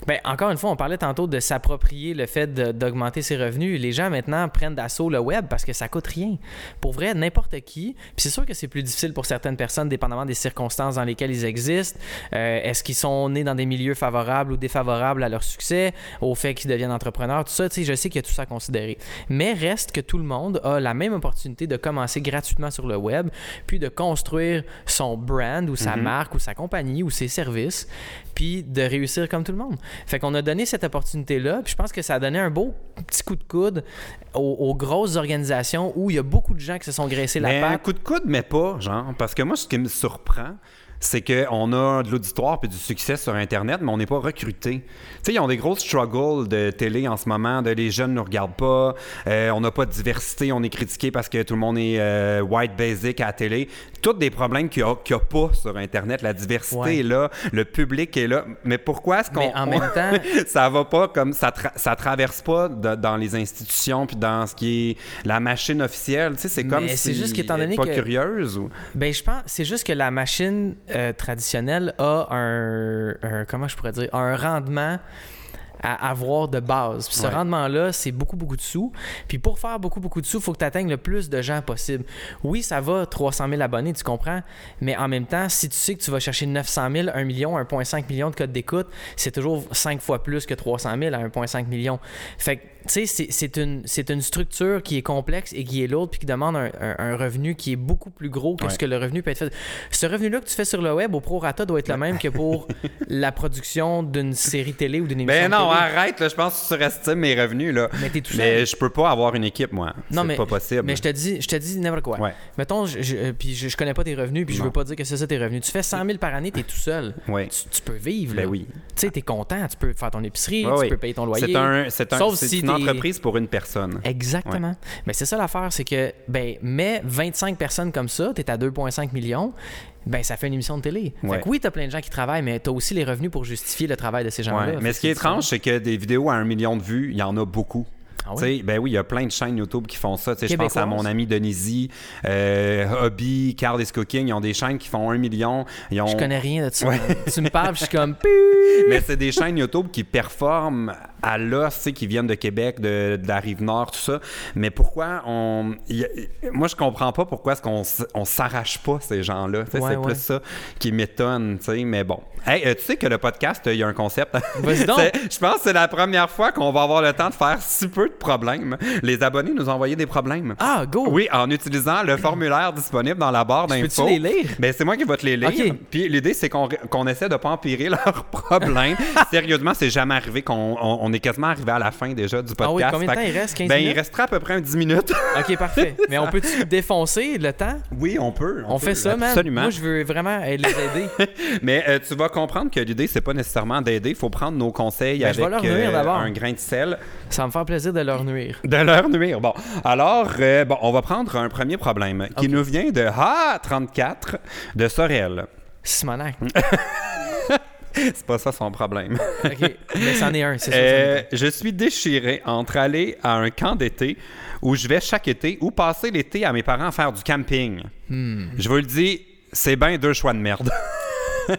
ben, encore une fois, on parlait tantôt de s'approprier le fait d'augmenter ses revenus. Les gens maintenant prennent d'assaut le web parce que ça coûte rien. Pour vrai, n'importe qui. Puis c'est sûr que c'est plus difficile pour certaines personnes, dépendamment des circonstances dans lesquelles ils existent. Euh, Est-ce qu'ils sont nés dans des milieux favorables ou défavorables à leur succès, au fait qu'ils deviennent entrepreneurs, tout ça, tu sais, je sais qu'il y a tout ça à considérer. Mais reste que tout le monde a la même opportunité de commencer gratuitement sur le web, puis de construire son brand ou sa marque ou sa compagnie ou ses services, puis de réussir comme tout le monde. Fait qu'on a donné cette opportunité-là, puis je pense que ça a donné un beau petit coup de coude aux, aux grosses organisations où il y a beaucoup de gens qui se sont graissés la un patte. coup de coude, mais pas, genre. Parce que moi, ce qui me surprend, c'est qu'on a de l'auditoire puis du succès sur Internet, mais on n'est pas recruté. Tu sais, ils ont des grosses struggles de télé en ce moment, de les jeunes ne nous regardent pas, euh, on n'a pas de diversité, on est critiqué parce que tout le monde est euh, white basic à la télé. Tous des problèmes qu'il n'y a, y a pas sur Internet. La diversité Ouais. est là, le public est là. Mais pourquoi est-ce qu'on. En même temps- ça va pas comme. Ça, tra- ça traverse pas de- dans les institutions puis dans ce qui est la machine officielle? Tu sais, c'est comme c'est si juste qu'étant donné pas que- curieuse ou. Ben, je pense, c'est juste que la machine euh, traditionnelle a un, un- comment je pourrais dire, un rendement à avoir de base. Puis ce Ouais. rendement-là, c'est beaucoup, beaucoup de sous. Puis pour faire beaucoup, beaucoup de sous, il faut que tu atteignes le plus de gens possible. Oui, ça va, 300 000 abonnés, tu comprends, mais en même temps, si tu sais que tu vas chercher 900 000, 1 million, 1,5 million de codes d'écoute, c'est toujours 5 fois plus que 300 000 à 1,5 million. Fait que, tu sais, c'est- une, une structure qui est complexe et qui est lourde puis qui demande un, un- un revenu qui est beaucoup plus gros que Ouais. ce que le revenu peut être fait. Ce revenu-là que tu fais sur le web au prorata doit être le même que pour la production d'une série télé ou d'une émission Ben non, télé. arrête, là, je pense que tu surestimes mes revenus, là. Mais t'es tout. Mais je peux pas avoir une équipe, moi. Non, c'est mais, pas possible. mais je te dis, je te dis n'importe quoi. Ouais. Mettons, je, je- puis je, je connais pas tes revenus, puis je veux pas dire que c'est ça tes revenus. Tu fais 100 000 par année, t'es tout seul. Ouais. Tu, tu peux vivre. Ben là. oui. Tu sais, t'es content, tu peux faire ton épicerie, tu peux payer ton loyer. C'est un, Sauf si entreprise pour une personne. Exactement. Mais c'est ça l'affaire, c'est que, ben, mets 25 personnes comme ça, t'es à 2,5 millions, ben, ça fait une émission de télé. Ouais. Fait que oui, t'as plein de gens qui travaillent, mais t'as aussi les revenus pour justifier le travail de ces gens-là. Ouais. Mais ce qui est étrange, c'est que des vidéos à un million de vues, il y en a beaucoup. Ah Tu oui? sais, Ben oui, il y a plein de chaînes YouTube qui font ça. Tu Je pense à mon ami Denisi, euh, Hobby, Carl is Cooking. Ils ont des chaînes qui font un million. Ils ont... Je connais rien de ça. Ouais. tu me parles, je suis comme... Mais c'est des chaînes YouTube qui performent à l'os, tu sais, qui viennent de Québec, de, de la rive nord, tout ça. Mais pourquoi on. y moi, je comprends pas pourquoi est-ce qu'on on s'arrache pas ces gens-là. Ouais, c'est ouais. plus ça qui m'étonne, tu sais. Mais bon. Hey, euh, tu sais que le podcast, il y a un concept. Vas-y donc. C'est- Je pense que c'est la première fois qu'on va avoir le temps de faire si peu de problèmes. Les abonnés nous ont envoyé des problèmes. Ah, go! Oui, en utilisant le formulaire disponible dans la barre Peux-tu d'info. les lire? Ben, c'est moi qui vais te les lire. Ok. Puis l'idée, c'est qu'on qu'on essaie de pas empirer leurs problèmes. Sérieusement, c'est jamais arrivé qu'on on, est quasiment arrivé à la fin déjà du podcast. Ah oui, combien de temps il reste? 15 ben, il restera à peu près un 10 minutes. Ok, parfait. Mais on peut-tu défoncer le temps? oui, on peut. On, peut, fait ça, man. Absolument. Moi, je veux vraiment les aider. Mais euh, tu vas comprendre que l'idée, c'est pas nécessairement d'aider. Il faut prendre nos conseils Ben, je avec vais leur nuire euh, d'abord. un grain de sel. Ça va me faire plaisir de leur nuire. De leur nuire. Bon, alors, euh, bon, on va prendre un premier problème qui nous vient de Ha34 de Sorel. Simonac. C'est pas ça son problème. Ok, mais c'en est un, c'est ça. Euh, je suis déchiré entre aller à un camp d'été où je vais chaque été ou passer l'été à mes parents faire du camping. Hmm. Je vous le dis, c'est bien deux choix de merde. Wow.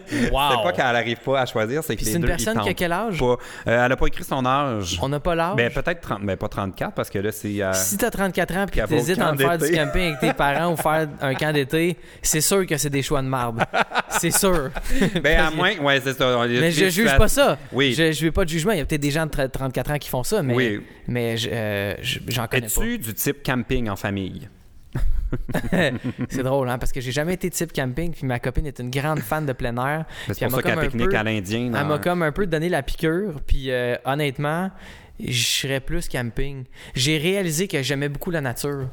C'est pas qu'elle arrive pas à choisir, c'est que les c'est une deux, personne ils qui a quel âge? pas. Euh, elle a pas écrit son âge. On n'a pas l'âge? Ben peut-être 30, mais pas 34 parce que là c'est euh, Si t'as 34 ans et Puis que t'hésites entre faire du camping avec tes parents ou faire un camp d'été, c'est sûr que c'est des choix de marde. C'est sûr. ben à moins ouais, c'est ça. Mais je juge pas ça. Oui. Je, je veux pas de jugement. Il y a peut-être des gens de 30 34 ans qui font ça, mais, Oui. mais je- euh, je- j'en connais pas. Es-tu du type camping en famille? C'est drôle, hein, parce que j'ai jamais été type camping, puis ma copine est une grande fan de plein air. C'est pour m'a ça qu'elle comme un pique-nique peu- à l'Indien. Elle m'a comme un peu donné la piqûre, puis euh, honnêtement, je serais plus camping. J'ai réalisé que j'aimais beaucoup la nature.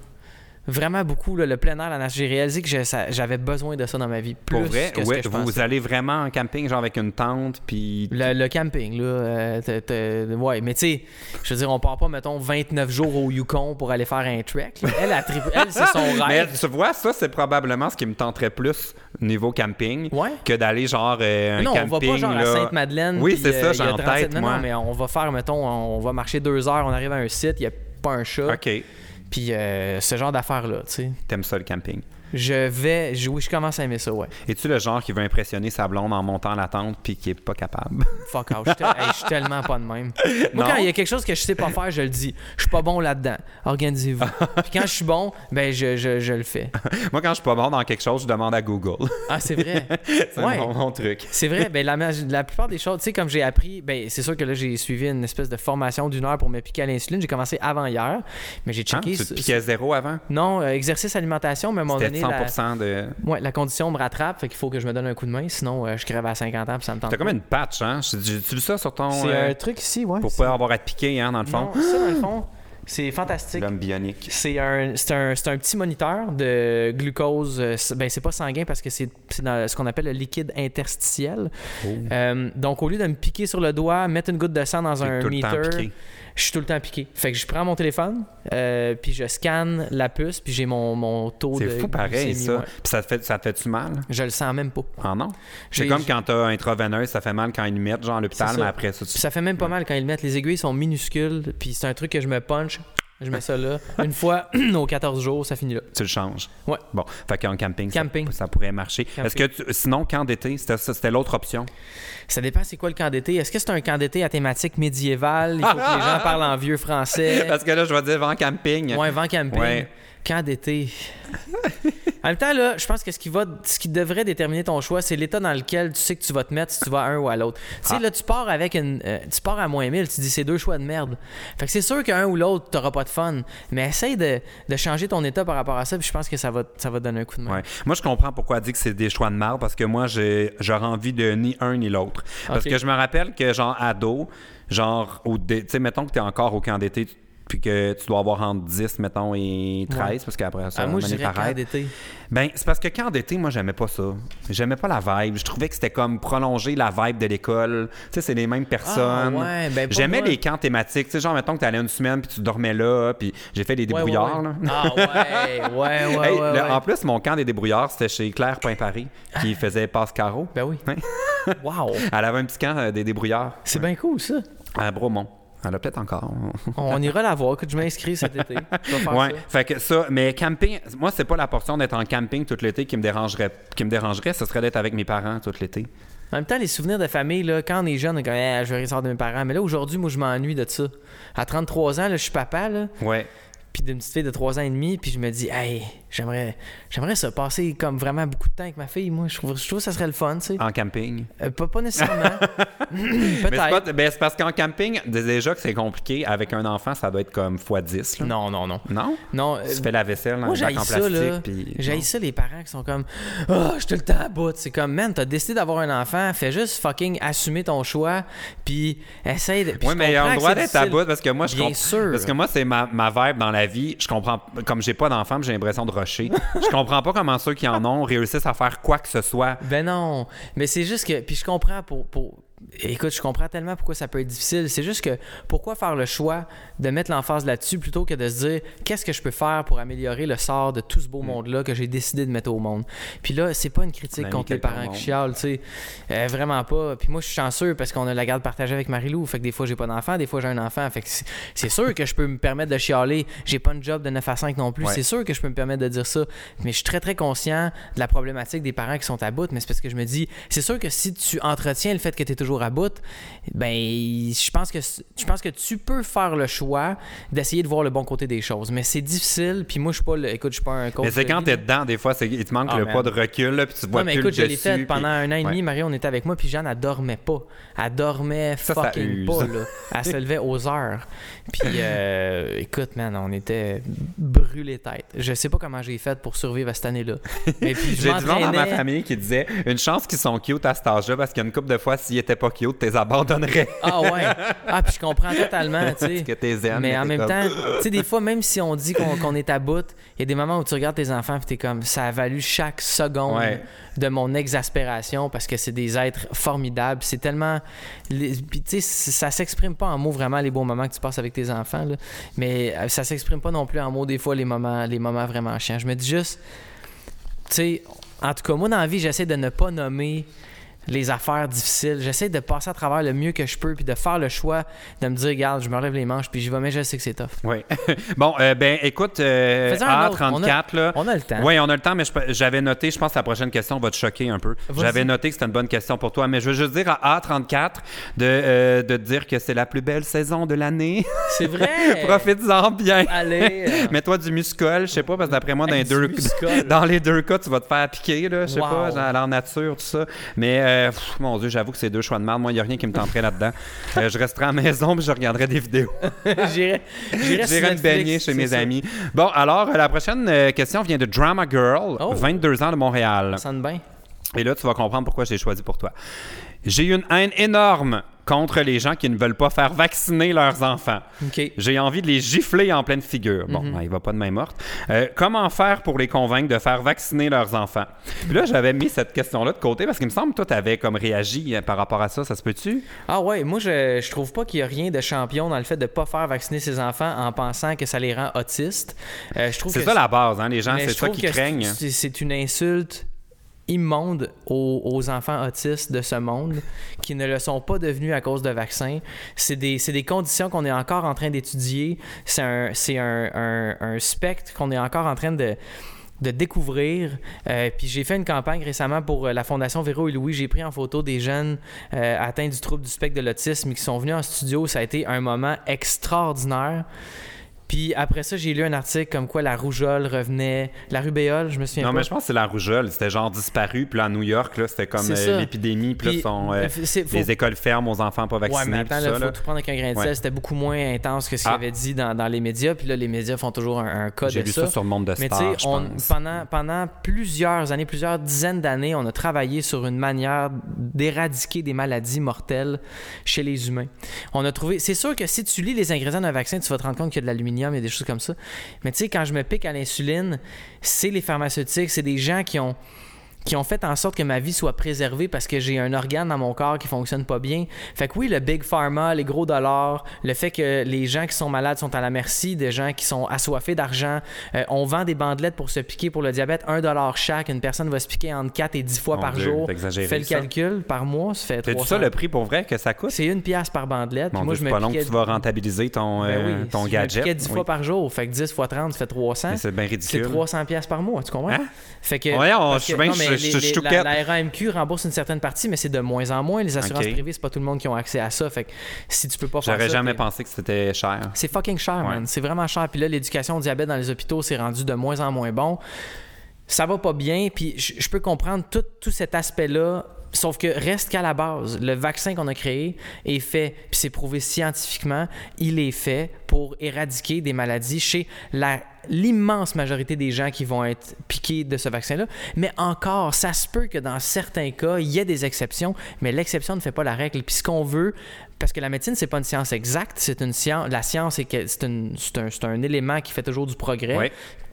Vraiment beaucoup, là, le plein air, la nature. J'ai réalisé que j'avais besoin de ça dans ma vie. Plus Pour vrai, que ce ouais, que je vous allez vraiment en camping genre avec une tente puis Le, le camping, là. euh, ouais, mais tu sais, je veux dire, on part pas, mettons, 29 jours au Yukon pour aller faire un trek. là. Elle, a elle c'est son Mais rêve. tu vois, ça, c'est probablement ce qui me tenterait plus niveau camping Ouais. que d'aller genre euh, un non, camping. on va pas genre à. Sainte-Madeleine. Oui, c'est ça, euh, j'ai en 37 tête, non, moi. non, mais on va faire, mettons, on va marcher deux heures, on arrive à un site, il n'y a pas un chat. OK. Puis euh, ce genre d'affaires-là, tu sais. T'aimes ça le camping? je vais. Je, oui, je commence à aimer ça, ouais. Es-tu le genre qui veut impressionner sa blonde en montant la tente puis qui est pas capable? Fuck off, je, suis tellement pas de même. Moi, non? quand il y a quelque chose que je sais pas faire, je le dis. Je suis pas bon là-dedans. Organisez-vous. puis quand je suis bon, ben je, je, le fais. Moi, quand je suis pas bon dans quelque chose, je demande à Google. ah, c'est vrai? c'est ouais. mon, truc. c'est vrai, ben la, la plupart des choses, tu sais, comme j'ai appris, ben c'est sûr que là, j'ai suivi une espèce de formation d'une heure pour me piquer à l'insuline. J'ai commencé avant hier, mais j'ai hein? checké. Tu te piquais à zéro avant? Non, euh, exercice alimentation, mais à un moment donné. 100% la... de. Ouais, la condition me rattrape, fait qu'il faut que je me donne un coup de main, sinon euh, je crève à 50 ans, puis ça me tente. T'as comme une patch, hein? Tu ça sur ton. C'est euh, un truc ici, ouais. Pour pas avoir à te piquer, hein, dans le fond? Non, ça, dans le fond. C'est fantastique. L'homme bionique. C'est un, un, un, petit moniteur de glucose. Euh, ben, c'est pas sanguin parce que c'est ce qu'on appelle le liquide interstitiel. Oh. Donc, au lieu de me piquer sur le doigt, mettre une goutte de sang dans un meter je suis tout le temps piqué. Fait que je prends mon téléphone, euh, puis je scanne la puce, puis j'ai mon, mon taux de. C'est fou pareil, ça. Puis ça te fait, ça te fait-tu mal? Je le sens même pas. Ah non? C'est comme quand t'as intraveineuse, ça fait mal quand ils le mettent, genre l'hôpital, mais après ça, tu... Puis ça fait même pas mal quand ils le mettent. Les aiguilles sont minuscules, puis c'est un truc que je me punch. Je mets ça là. Une fois aux 14 jours, ça finit là. tu le changes? Ouais. Bon, fait qu'en camping, Camping. Ça, pourrait marcher. Est-ce que tu- sinon, camp d'été, c'était l'autre option? Ça dépend c'est quoi le camp d'été? Est-ce que c'est un camp d'été à thématique médiévale? Il faut que les gens parlent en vieux français. Parce que là, je vais dire vent camping. Ouais, vent camping. Ouais. Camp d'été. en même temps, là, je pense que ce qui, va, ce qui devrait déterminer ton choix, c'est l'état dans lequel tu sais que tu vas te mettre si tu vas à un ou à l'autre. Tu sais, Ah. là, tu pars avec une. euh, tu pars à moins 1000, tu dis c'est deux choix de merde. Fait que c'est sûr qu'un ou l'autre, t'auras pas de fun. Mais essaye de, de changer ton état par rapport à ça, puis je pense que ça va, ça va te donner un coup de main. Ouais. Moi, je comprends pourquoi elle dit que c'est des choix de marre parce que moi, j'aurais envie de ni un ni l'autre. Parce que je me rappelle que, genre, ado, genre, tu sais, mettons que tu es encore au camp d'été, puis que tu dois avoir entre 10, mettons, et 13, parce qu'après ça, Ah, moi, je dirais d'été. Ben, c'est parce que camp d'été, moi, j'aimais pas ça. J'aimais pas la vibe. Je trouvais que c'était comme prolonger la vibe de l'école. Tu sais, c'est les mêmes personnes. Ah, ouais, ben, J'aimais moi- les camps thématiques. Tu sais, genre, mettons que t'allais une semaine, puis tu dormais là, puis j'ai fait des débrouillards, ouais. là. Ah ouais, ouais, ouais, Hey, le-. En plus, mon camp des débrouillards, c'était chez Claire Paris qui faisait passe-carreau. Ben oui. Wow. Elle avait un petit camp euh, des débrouillards C'est bien cool, ça. à Bromont. Elle a peut-être encore. On ira la voir. Écoute, je m'inscris cet été. Ouais, ça. fait que ça, mais camping, moi, c'est pas la portion d'être en camping tout l'été qui me dérangerait. Qui me dérangerait, ce serait d'être avec mes parents tout l'été. En même temps, les souvenirs de famille, là, quand on est jeune, on est comme, Eh, je vais rester de mes parents. Mais là, aujourd'hui, moi, je m'ennuie de ça. À 33 ans, là, je suis papa, là, Ouais. puis d'une petite fille de 3 ans et demi, puis je me dis, hey, j'aimerais j'aimerais ça passer comme vraiment beaucoup de temps avec ma fille. Moi, je trouve, je trouve que ça serait le fun, tu sais. En camping? Euh, pas, pas nécessairement. Mais Peut-être. pas- ben, c'est parce qu'en camping, déjà que c'est compliqué. Avec un enfant, ça doit être comme x10. là. Non, non, non. Non? Non, euh, Tu fais la vaisselle dans Moi, en ça, plastique. puis- J'ai ça, les parents qui sont comme Ah, je te le temps à bout. C'est comme, man, t'as décidé d'avoir un enfant, fais juste fucking assumer ton choix, puis essaye de. puis Oui, je mais il y a comprends le que droit c'est d'être à bout parce que moi, je Bien sûr. Parce que moi, c'est ma, ma vibe dans la vie. Je comprends. Comme j'ai pas d'enfant, j'ai l'impression de je comprends pas comment ceux qui en ont réussissent à faire quoi que ce soit. Ben non, mais c'est juste que. Puis je comprends pour... Écoute, je comprends tellement pourquoi ça peut être difficile. C'est juste que pourquoi faire le choix de mettre l'emphase là-dessus plutôt que de se dire qu'est-ce que je peux faire pour améliorer le sort de tout ce beau monde-là que j'ai décidé de mettre au monde? Puis là, c'est pas une critique contre les parents qui chialent, tu sais. Euh, vraiment pas. Puis moi, je suis chanceux parce qu'on a la garde partagée avec Marie-Lou. Fait que des fois, j'ai pas d'enfant, des fois, j'ai un enfant. Fait que c'est- c'est sûr que je peux me permettre de chialer. J'ai pas une job de 9 à 5 non plus. Ouais. C'est sûr que je peux me permettre de dire ça. Mais je suis très, très conscient de la problématique des parents qui sont à bout. Mais c'est parce que je me dis, c'est sûr que si tu entretiens le fait que tu es toujours à bout, ben, je pense que je pense que tu peux faire le choix d'essayer de voir le bon côté des choses. Mais c'est difficile. Puis moi, je suis pas, le, écoute, je suis pas un coach. Mais c'est quand t'es dedans, des fois, c'est- il te manque Ah, le man. pas de recul, là, puis tu vois Non, mais plus écoute, je l'ai fait puis- pendant un an et demi. Ouais. Marie, on était avec moi, puis Jeanne, elle dormait pas. Elle dormait Ça, fucking pas, là. Elle se levait aux heures. Puis, euh, écoute, man, on était brûlés tête. Je sais pas comment j'ai fait pour survivre à cette année-là. Mais puis, je J'ai du monde dans ma famille qui disait une chance qu'ils sont cute à cet âge-là parce qu'il y a une couple de fois, s'ils étaient pas cute, t'es abandonnerais. Ah ouais. Ah, puis je comprends totalement, tu sais. que t'es zen. Mais en même comme- temps, tu sais, des fois, même si on dit qu'on est à bout, il y a des moments où tu regardes tes enfants et t'es comme, ça a valu chaque seconde Ouais. de mon exaspération parce que c'est des êtres formidables. C'est tellement. Puis, tu sais, ça s'exprime pas en mots vraiment les beaux moments que tu passes avec tes enfants, là. mais euh, ça s'exprime pas non plus en mots des fois les moments, les moments vraiment chiants. Je me dis juste, tu sais, en tout cas, moi dans la vie, j'essaie de ne pas nommer les affaires difficiles. J'essaie de passer à travers le mieux que je peux puis de faire le choix de me dire, regarde, je me relève les manches puis j'y vais, mais je sais que c'est tough. Oui. bon, euh, ben, écoute, euh, Fais-en un autre. A34, là. On a le temps. Oui, on a le temps, mais je- j'avais noté, je pense que la prochaine question va te choquer un peu. J'avais noté que c'était une bonne question pour toi, mais je veux juste dire à A34 de, euh, de te dire que c'est la plus belle saison de l'année. C'est vrai! Profites-en bien. Allez! Mets-toi du muscol, je sais pas, parce que d'après moi, dans, les deux, muscol. dans les deux cas, tu vas te faire piquer, là, je sais Wow. pas, genre en nature, tout ça. Mais, euh, pff, mon Dieu, j'avoue que c'est deux choix de merde. Moi, il n'y a rien qui me tenterait là-dedans. Euh, je resterai à la maison puis je regarderai des vidéos. J'irai me baigner chez mes ça. amis. Bon, alors, euh, la prochaine question vient de Drama Girl, Oh. 22 ans de Montréal. Ça sonne bien. Et là, tu vas comprendre pourquoi j'ai choisi pour toi. J'ai une haine énorme contre les gens qui ne veulent pas faire vacciner leurs enfants. OK. J'ai envie de les gifler en pleine figure. Bon, Mhm. ben, il va pas de main morte. Euh, comment faire pour les convaincre de faire vacciner leurs enfants? Puis là, j'avais mis cette question-là de côté parce qu'il me semble que toi, tu avais comme réagi euh, par rapport à ça. Ça se peut-tu? Ah ouais, moi je, je trouve pas qu'il y a rien de champion dans le fait de pas faire vacciner ses enfants en pensant que ça les rend autistes. Euh, je trouve C'est ça la base, hein? Les gens, c'est ça qu'ils craignent. C'est une insulte immonde aux, enfants autistes de ce monde qui ne le sont pas devenus à cause de vaccins. C'est des, des conditions qu'on est encore en train d'étudier. C'est un, un, un- un spectre qu'on est encore en train de de découvrir. Euh, puis j'ai fait une campagne récemment pour euh, la Fondation Véro et Louis. J'ai pris en photo des jeunes euh, atteints du trouble du spectre de l'autisme qui sont venus en studio. Ça a été un moment extraordinaire. Puis après ça, j'ai lu un article comme quoi la rougeole revenait, la rubéole, je me souviens Non, pas. mais je pense que c'est la rougeole. C'était genre disparu. Puis là, à New York, là, c'était comme euh, l'épidémie. Puis là, sont, euh, euh, faut- les écoles ferment aux enfants pas Ouais, vaccinés. mais attends, tout il ça, faut là. tout prendre avec un grain de Ouais. sel. C'était beaucoup moins intense que ce qu'il Ah. avait dit dans, dans les médias. Puis là, les médias font toujours un, un cas J'ai lu ça. sur le monde de Mais tu stars, sais, pendant, pendant plusieurs années, plusieurs dizaines d'années, on a travaillé sur une manière d'éradiquer des maladies mortelles chez les humains. On a trouvé. C'est sûr que si tu lis les ingrédients d'un vaccin, tu vas te rendre compte qu'il y a de l'aluminium et des choses comme ça. Mais tu sais, quand je me pique à l'insuline, c'est les pharmaceutiques, c'est des gens qui ont qui ont fait en sorte que ma vie soit préservée parce que j'ai un organe dans mon corps qui fonctionne pas bien. Fait que oui, le big pharma, les gros dollars, le fait que les gens qui sont malades sont à la merci des gens qui sont assoiffés d'argent. Euh, on vend des bandelettes pour se piquer pour le diabète, 1 dollar chaque. Une personne va se piquer entre 4 et 10 fois Mon par Dieu, jour. Fais le ça. calcul par mois, ça fait C'est 300. ça le prix pour vrai que ça coûte? C'est une pièce par bandelette. Mon moi, Dieu, je c'est me pas long que tu vas rentabiliser ton, Ben euh, oui, ton si je me gadget. piquais 10 Oui. fois par jour. Fait que 10 fois 30, ça fait 300. Mais C'est bien C'est ridicule. 300 pièces par mois, tu comprends? Hein? Fait que, Voyons, parce je suis bien je- je- je la, la RAMQ rembourse une certaine partie, mais c'est de moins en moins. Les assurances Ok. privées, c'est pas tout le monde qui ont accès à ça. Fait que si tu peux pas faire J'aurais jamais pensé que c'était cher. C'est fucking cher, Ouais. man. C'est vraiment cher. Puis là, l'éducation au diabète dans les hôpitaux, c'est rendu de moins en moins bon. Ça va pas bien. Puis je je peux comprendre tout, tout cet aspect-là. Sauf que reste qu'à la base, le vaccin qu'on a créé est fait, puis c'est prouvé scientifiquement, il est fait pour éradiquer des maladies chez la l'immense majorité des gens qui vont être piqués de ce vaccin-là. Mais encore, ça se peut que dans certains cas, il y ait des exceptions, mais l'exception ne fait pas la règle. Puis ce qu'on veut, parce que la médecine, c'est pas une science exacte, c'est une science. La science, c'est que c'est une- c'est un, c'est un élément qui fait toujours du progrès.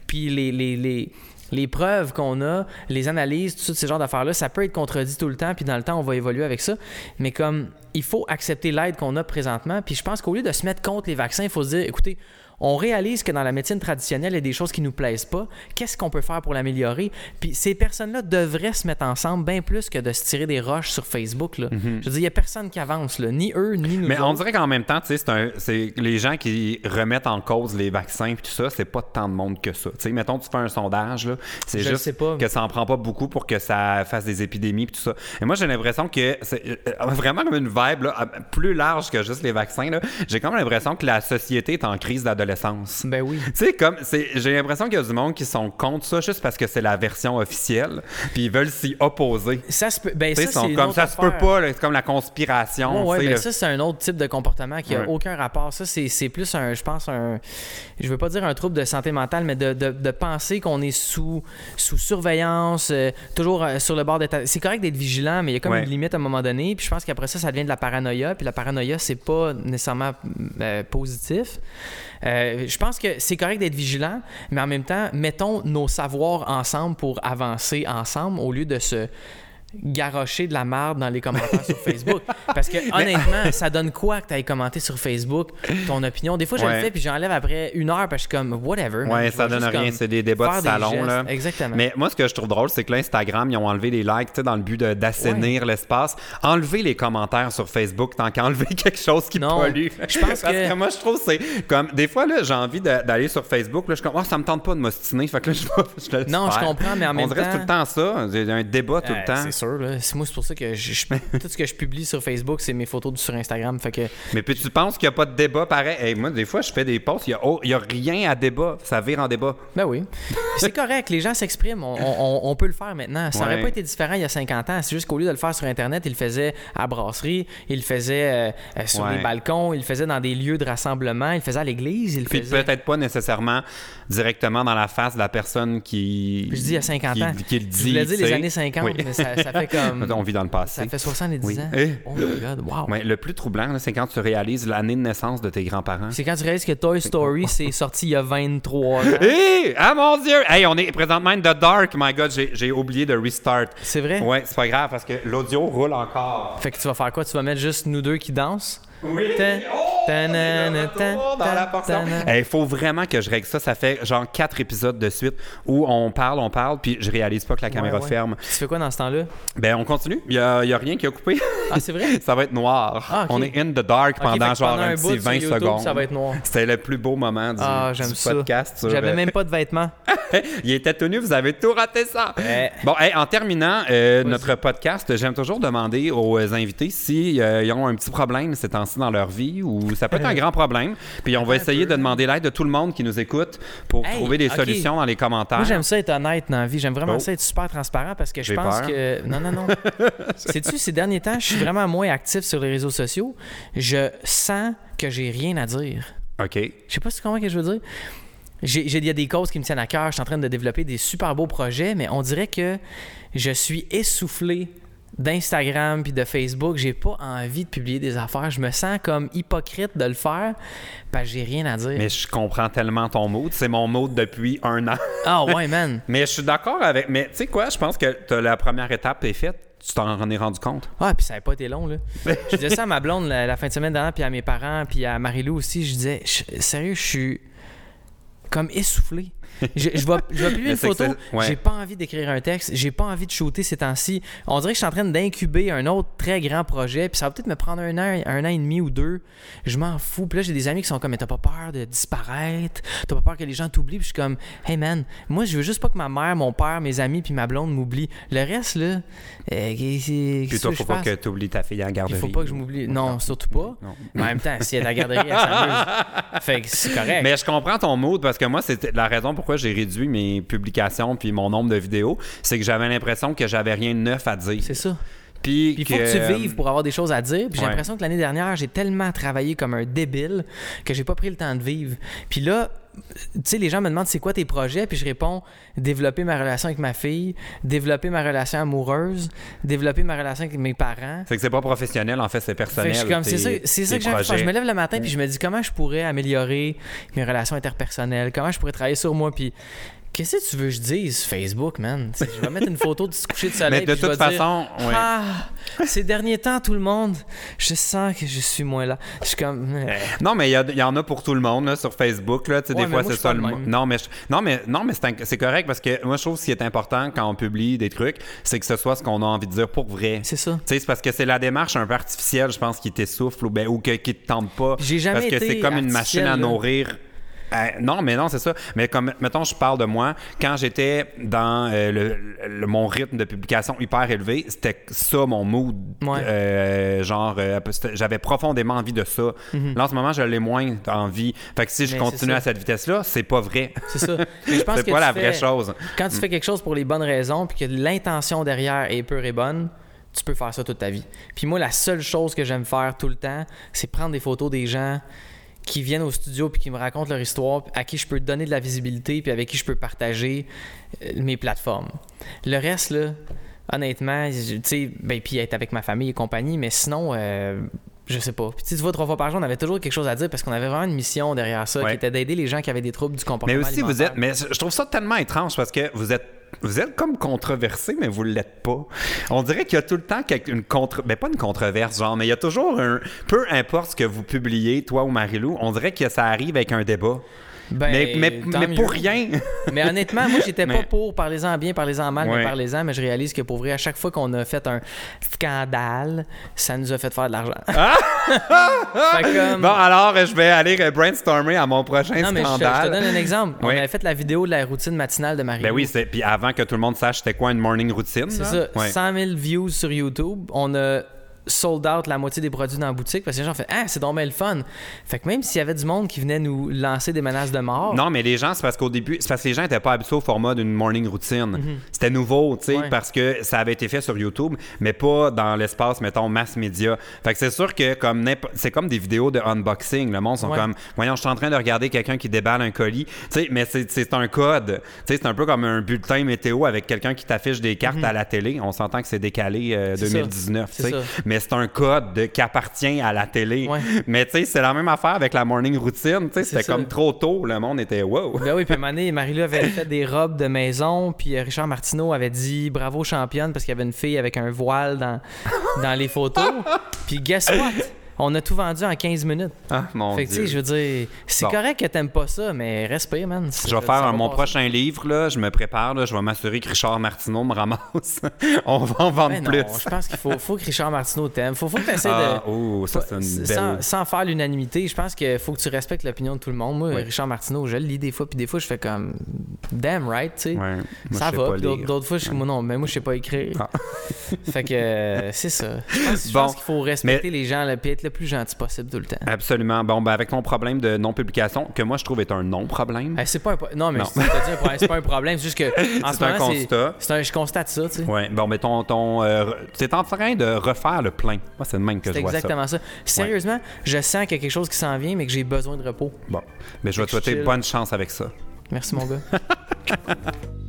Puis les, les, les, les preuves qu'on a, les analyses, tout ces genres d'affaires-là, ça peut être contredit tout le temps, puis dans le temps, on va évoluer avec ça. Mais comme il faut accepter l'aide qu'on a présentement, puis je pense qu'au lieu de se mettre contre les vaccins, il faut se dire, écoutez, on réalise que dans la médecine traditionnelle, il y a des choses qui nous plaisent pas. Qu'est-ce qu'on peut faire pour l'améliorer? Puis ces personnes-là devraient se mettre ensemble bien plus que de se tirer des roches sur Facebook. Là. Je veux dire, il n'y a personne qui avance, là. ni eux, ni nous. Mhm. Mais on dirait qu'en même temps, c'est les gens qui remettent en cause les vaccins et tout ça, c'est pas tant de monde que ça. Tu sais, mettons, tu fais un sondage, c'est juste sais pas. que ça en prend pas beaucoup pour que ça fasse des épidémies et tout ça. Et moi, j'ai l'impression que c'est euh, vraiment comme une vibe là, plus large que juste les vaccins. J'ai comme l'impression que la société est en crise d'adolescence. Ben oui. Tu sais, comme, j'ai l'impression qu'il y a du monde qui sont contre ça juste parce que c'est la version officielle, puis ils veulent s'y opposer. Ça se peut. Ben, ça, sont comme ça se peut pas, c'est comme la conspiration. Ouais, ouais, ben ça, c'est un autre type de comportement qui n'a Ouais. aucun rapport. Ça, c'est plus un, je pense, un. Je veux pas dire un trouble de santé mentale, mais de, de- de penser qu'on est sous, sous surveillance, euh, toujours euh, sur le bord d'être. C'est correct d'être vigilant, mais il y a comme Ouais. une limite à un moment donné. Puis je pense qu'après ça, ça devient de la paranoïa. Puis la paranoïa, c'est pas nécessairement euh, positif. Euh, je pense que c'est correct d'être vigilant, mais en même temps, mettons nos savoirs ensemble pour avancer ensemble au lieu de se garrocher de la merde dans les commentaires sur Facebook. Parce que honnêtement, ça donne quoi que tu ailles commenter sur Facebook ton opinion? Des fois, je Ouais. le fais puis j'enlève après une heure parce que je suis comme whatever. Ouais, Je ça donne rien. C'est des débats de salon. Là. Exactement. Mais moi, ce que je trouve drôle, c'est que l'Instagram, ils ont enlevé les likes dans le but d'assainir l'espace. Enlever les commentaires sur Facebook tant qu'enlever quelque chose qui Non, pollue. je pense Parce que- moi, je trouve que c'est comme. Des fois, j'ai envie d'aller sur Facebook. Là, je suis comme, oh, ça me tente pas de m'ostiner. Fait que là, je, vais- je le Non, je comprends, mais en On même temps- c'est tout le temps ça. J'ai un débat tout Euh, le temps. Sûr. C'est- Moi, c'est pour ça que je, je- tout ce que je publie sur Facebook, c'est mes photos sur Instagram. Fait que Mais puis tu penses qu'il n'y a pas de débat pareil? Hey, moi, des fois, je fais des posts, il n'y a, oh, rien à débat. Ça vire en débat. Ben oui. C'est correct, les gens s'expriment. On, on- on peut le faire maintenant. Ça n'aurait Ouais. pas été différent il y a 50 ans. C'est juste qu'au lieu de le faire sur Internet, ils le faisaient à brasserie, ils le faisaient euh, euh, sur Ouais. les balcons, ils le faisaient dans des lieux de rassemblement, ils le faisaient à l'église, ils le Puis faisaient. peut-être pas nécessairement directement dans la face de la personne qui. Je dis il y a 50 qui, ans. qui le Je dit. voulais dire les années 50, Oui. mais ça, ça fait comme. On vit dans le passé. Ça fait 70 Oui. ans. Eh? Oh my god, wow. Ouais, le plus troublant, c'est quand tu réalises l'année de naissance de tes grands-parents. C'est quand tu réalises que Toy Story, c'est sorti il y a 23 ans. Hé! Ah mon Dieu! Hey, on est présentement in the dark. My God, j'ai oublié de restart. C'est vrai? Ouais, c'est pas grave parce que l'audio roule encore. Fait que tu vas faire quoi? Tu vas mettre juste nous deux qui dansent? Oui! Oh! Il faut vraiment que je règle ça. Ça fait genre quatre épisodes de suite où on parle, on parle, puis je réalise pas que la caméra Ouais, ouais. ferme. Tu fais quoi dans ce temps-là? Ben, on continue. Il y a, il y a rien qui a coupé. Ah, c'est vrai? ça va être noir. Ah. On est in the dark pendant genre pendant un un petit bout sur 20 YouTube, secondes. ça va être noir. C'était le plus beau moment du, Ah, du j'aime ça. podcast. sur- J'avais même pas de vêtements. Il était tenu, vous avez tout raté ça. Ouais. Bon, hey, en terminant euh, notre podcast, j'aime toujours demander aux euh, invités s'ils ont un petit problème ces dans leur vie ou ça peut être un grand problème. Puis on va essayer de demander l'aide de tout le monde qui nous écoute pour Hey, trouver des solutions dans les commentaires. Moi, j'aime ça être honnête dans la vie. J'aime vraiment Oh. ça être super transparent parce que je pense peur. que. Non, non, non. Sais-tu, ces derniers temps, je suis vraiment moins actif sur les réseaux sociaux. Je sens que j'ai rien à dire. OK. Je sais pas si tu comprends ce que je veux dire. Il y a des causes qui me tiennent à cœur. Je suis en train de développer des super beaux projets, mais on dirait que je suis essoufflé d'Instagram puis de Facebook. J'ai pas envie de publier des affaires. Je me sens comme hypocrite de le faire parce que j'ai rien à dire. Mais je comprends tellement ton mood. C'est mon mood depuis un an. Ah ouais, man. Mais je suis d'accord avec. Mais tu sais quoi, je pense que la première étape est faite. Tu t'en es rendu compte. Ah, puis ça n'a pas été long, là. Je disais ça à ma blonde la, la fin de semaine dernière, puis à mes parents, puis à Marilou aussi. Je disais, Je- sérieux, je suis comme essoufflé. Je, je vais, je publier Mais une c'est photo. c'est- ouais. J'ai pas envie d'écrire un texte. J'ai pas envie de shooter ces temps-ci. On dirait que je suis en train d'incuber un autre très grand projet. Puis ça va peut-être me prendre un an, un an et demi ou deux. Je m'en fous. Puis là, j'ai des amis qui sont comme, mais t'as pas peur de disparaître? T'as pas peur que les gens t'oublient? Puis je suis comme, hey man, moi, je veux juste pas que ma mère, mon père, mes amis, puis ma blonde m'oublient. Le reste, là, euh, c'est- Puis toi, faut pas que tu oublies ta fille à la Il garderie. faut pas que je m'oublie. Non, surtout pas. Non. Mais en même temps, si elle est à la garderie, elle s'amuse. Fait que c'est correct. Mais je comprends ton mood parce que moi, c'était la raison pourquoi j'ai réduit mes publications puis mon nombre de vidéos, c'est que j'avais l'impression que j'avais rien de neuf à dire. C'est ça. Puis il faut que tu vives pour avoir des choses à dire. Puis j'ai Ouais. l'impression que l'année dernière, j'ai tellement travaillé comme un débile que j'ai pas pris le temps de vivre. Puis là, tu sais, les gens me demandent c'est quoi tes projets, puis je réponds développer ma relation avec ma fille, développer ma relation amoureuse, développer ma relation avec mes parents. C'est que c'est pas professionnel, en fait, c'est Fait personnel. que je suis comme, c'est ça, que j'ai. Je me lève le matin puis je me dis comment je pourrais améliorer mes relations interpersonnelles, comment je pourrais travailler sur moi? Puis qu'est-ce que tu veux que je dise? Facebook, man? Je vais mettre une photo du coucher de soleil Mais de toute dire, façon, ouais. ah, ces derniers temps, tout le monde, je sens que je suis moins là. Je suis comme. euh, Non, mais il y, en a pour tout le monde là, sur Facebook. Là, Ouais, des fois, c'est ça le même. Non, mais, je- non, mais, non, mais c'est correct parce que moi, je trouve que ce qui est important quand on publie des trucs, c'est que ce soit ce qu'on a envie de dire pour vrai. C'est ça. C'est parce que c'est la démarche un peu artificielle, je pense, qui t'essouffle ou, ben, ou que- qui te tente pas. J'ai jamais Parce que c'est comme une machine à là. Euh, non, mais non, c'est ça. Mais comme, mettons, je parle de moi, quand j'étais dans euh, le, le- mon rythme de publication hyper élevé, c'était ça mon mood. Ouais. Euh, genre, j'avais profondément envie de ça. Là, en ce moment, je l'ai moins envie. Fait que si je Mhm. Mais continue à cette vitesse-là, c'est pas vrai. C'est ça. Je pense C'est pas la fais- vraie chose. Quand tu fais quelque chose pour les bonnes raisons, puis que l'intention derrière est pure et bonne, tu peux faire ça toute ta vie. Puis moi, la seule chose que j'aime faire tout le temps, c'est prendre des photos des gens qui viennent au studio puis qui me racontent leur histoire, à qui je peux donner de la visibilité, puis avec qui je peux partager euh, mes plateformes. Le reste, là, honnêtement, tu sais, ben, puis être avec ma famille et compagnie, mais sinon, euh, je sais pas. Puis tu vois, trois fois par jour, on avait toujours quelque chose à dire parce qu'on avait vraiment une mission derrière ça, Ouais. qui était d'aider les gens qui avaient des troubles du Mais comportement aussi, vous êtes. Mais je trouve ça tellement étrange parce que vous êtes. Vous êtes comme controversé, mais vous l'êtes pas. On dirait qu'il y a tout le temps une contre... Mais pas une controverse, genre, mais il y a toujours un... Peu importe ce que vous publiez, toi ou Marilou, on dirait que ça arrive avec un débat. Ben, mais mais, pour rien. Mais honnêtement, moi, j'étais Mais- pas pour parlez-en bien, parlez-en mal, Ouais. mais parlez-en. Mais je réalise que pour vrai, à chaque fois qu'on a fait un scandale, ça nous a fait faire de l'argent. Comme- bon, alors, je vais aller brainstormer à mon prochain non, mais je te, je scandale. te donne un exemple. On avait fait la vidéo de la routine matinale de Marie. Ben oui, c'est... puis avant que tout le monde sache c'était quoi une morning routine. C'est ça. Ouais. 100 000 views sur YouTube. On a sold out la moitié des produits dans la boutique parce que les gens ont fait Ah, c'est donc bien le fun. Fait que même s'il y avait du monde qui venait nous lancer des menaces de mort. Non, mais les gens, c'est parce qu'au début, c'est parce que les gens n'étaient pas habitués au format d'une morning routine. C'était nouveau, tu sais, Mhm. Ouais. parce que ça avait été fait sur YouTube, mais pas dans l'espace, mettons, mass média. Fait que c'est sûr que comme c'est comme des vidéos de unboxing. Le monde sont Ouais. comme, voyons, je suis en train de regarder quelqu'un qui déballe un colis. Tu sais, mais c'est c'est un code. Tu sais, c'est un peu comme un bulletin météo avec quelqu'un qui t'affiche des cartes à la télé. On s'entend que c'est décalé euh, Mhm. C'est ça. 2019, tu C'est sais. ça. Mais c'est un code de, qui appartient à la télé. Ouais. Mais tu sais, c'est la même affaire avec la morning routine. Tu sais, c'était comme trop tôt. Le monde était wow. Ben oui, puis donné, Marie-Lou avait fait des robes de maison, puis euh, Richard Martineau avait dit bravo championne parce qu'il y avait une fille avec un voile dans, dans les photos. Puis guess what? On a tout vendu en 15 minutes. Ah, mon fait que Dieu. je veux dire, c'est Bon. correct que t'aimes pas ça, mais respire, man. Je vais faire mon prochain livre, là, je me prépare, là, je vais m'assurer que Richard Martineau me ramasse. On va en vendre Ben non, plus. je pense qu'il faut, faut que Richard Martineau t'aime. Faut, faut que Ah, de. oh, ça, c'est une sans, belle... sans faire l'unanimité, je pense qu'il faut que tu respectes l'opinion de tout le monde. Moi, Oui. Richard Martineau, je le lis des fois, puis des fois, je fais comme damn right, tu sais. Ouais, ça va. D'autres fois, je suis non, mais moi, je sais pas écrire. Ah. fait que euh, c'est ça. Je pense, je Bon, pense qu'il faut respecter les gens, là, puis être le plus gentil possible tout le temps. Absolument. Bon, ben, avec ton problème de non-publication, que moi, je trouve est un non-problème. Eh, c'est pas un pro- non mais Non. c'est c'est pas un problème c'est juste que en C'est ce un moment, constat. c'est un je constate ça tu sais Ouais, bon, mais ton. ton euh, tu es en train de refaire le plein. Moi, c'est le même que c'est je vois ça. exactement ça. Sérieusement, je sens qu'il y a quelque chose qui s'en vient mais que j'ai besoin de repos. Bon, mais je vais te Fait que je souhaiter chill. bonne chance avec ça. Merci mon gars.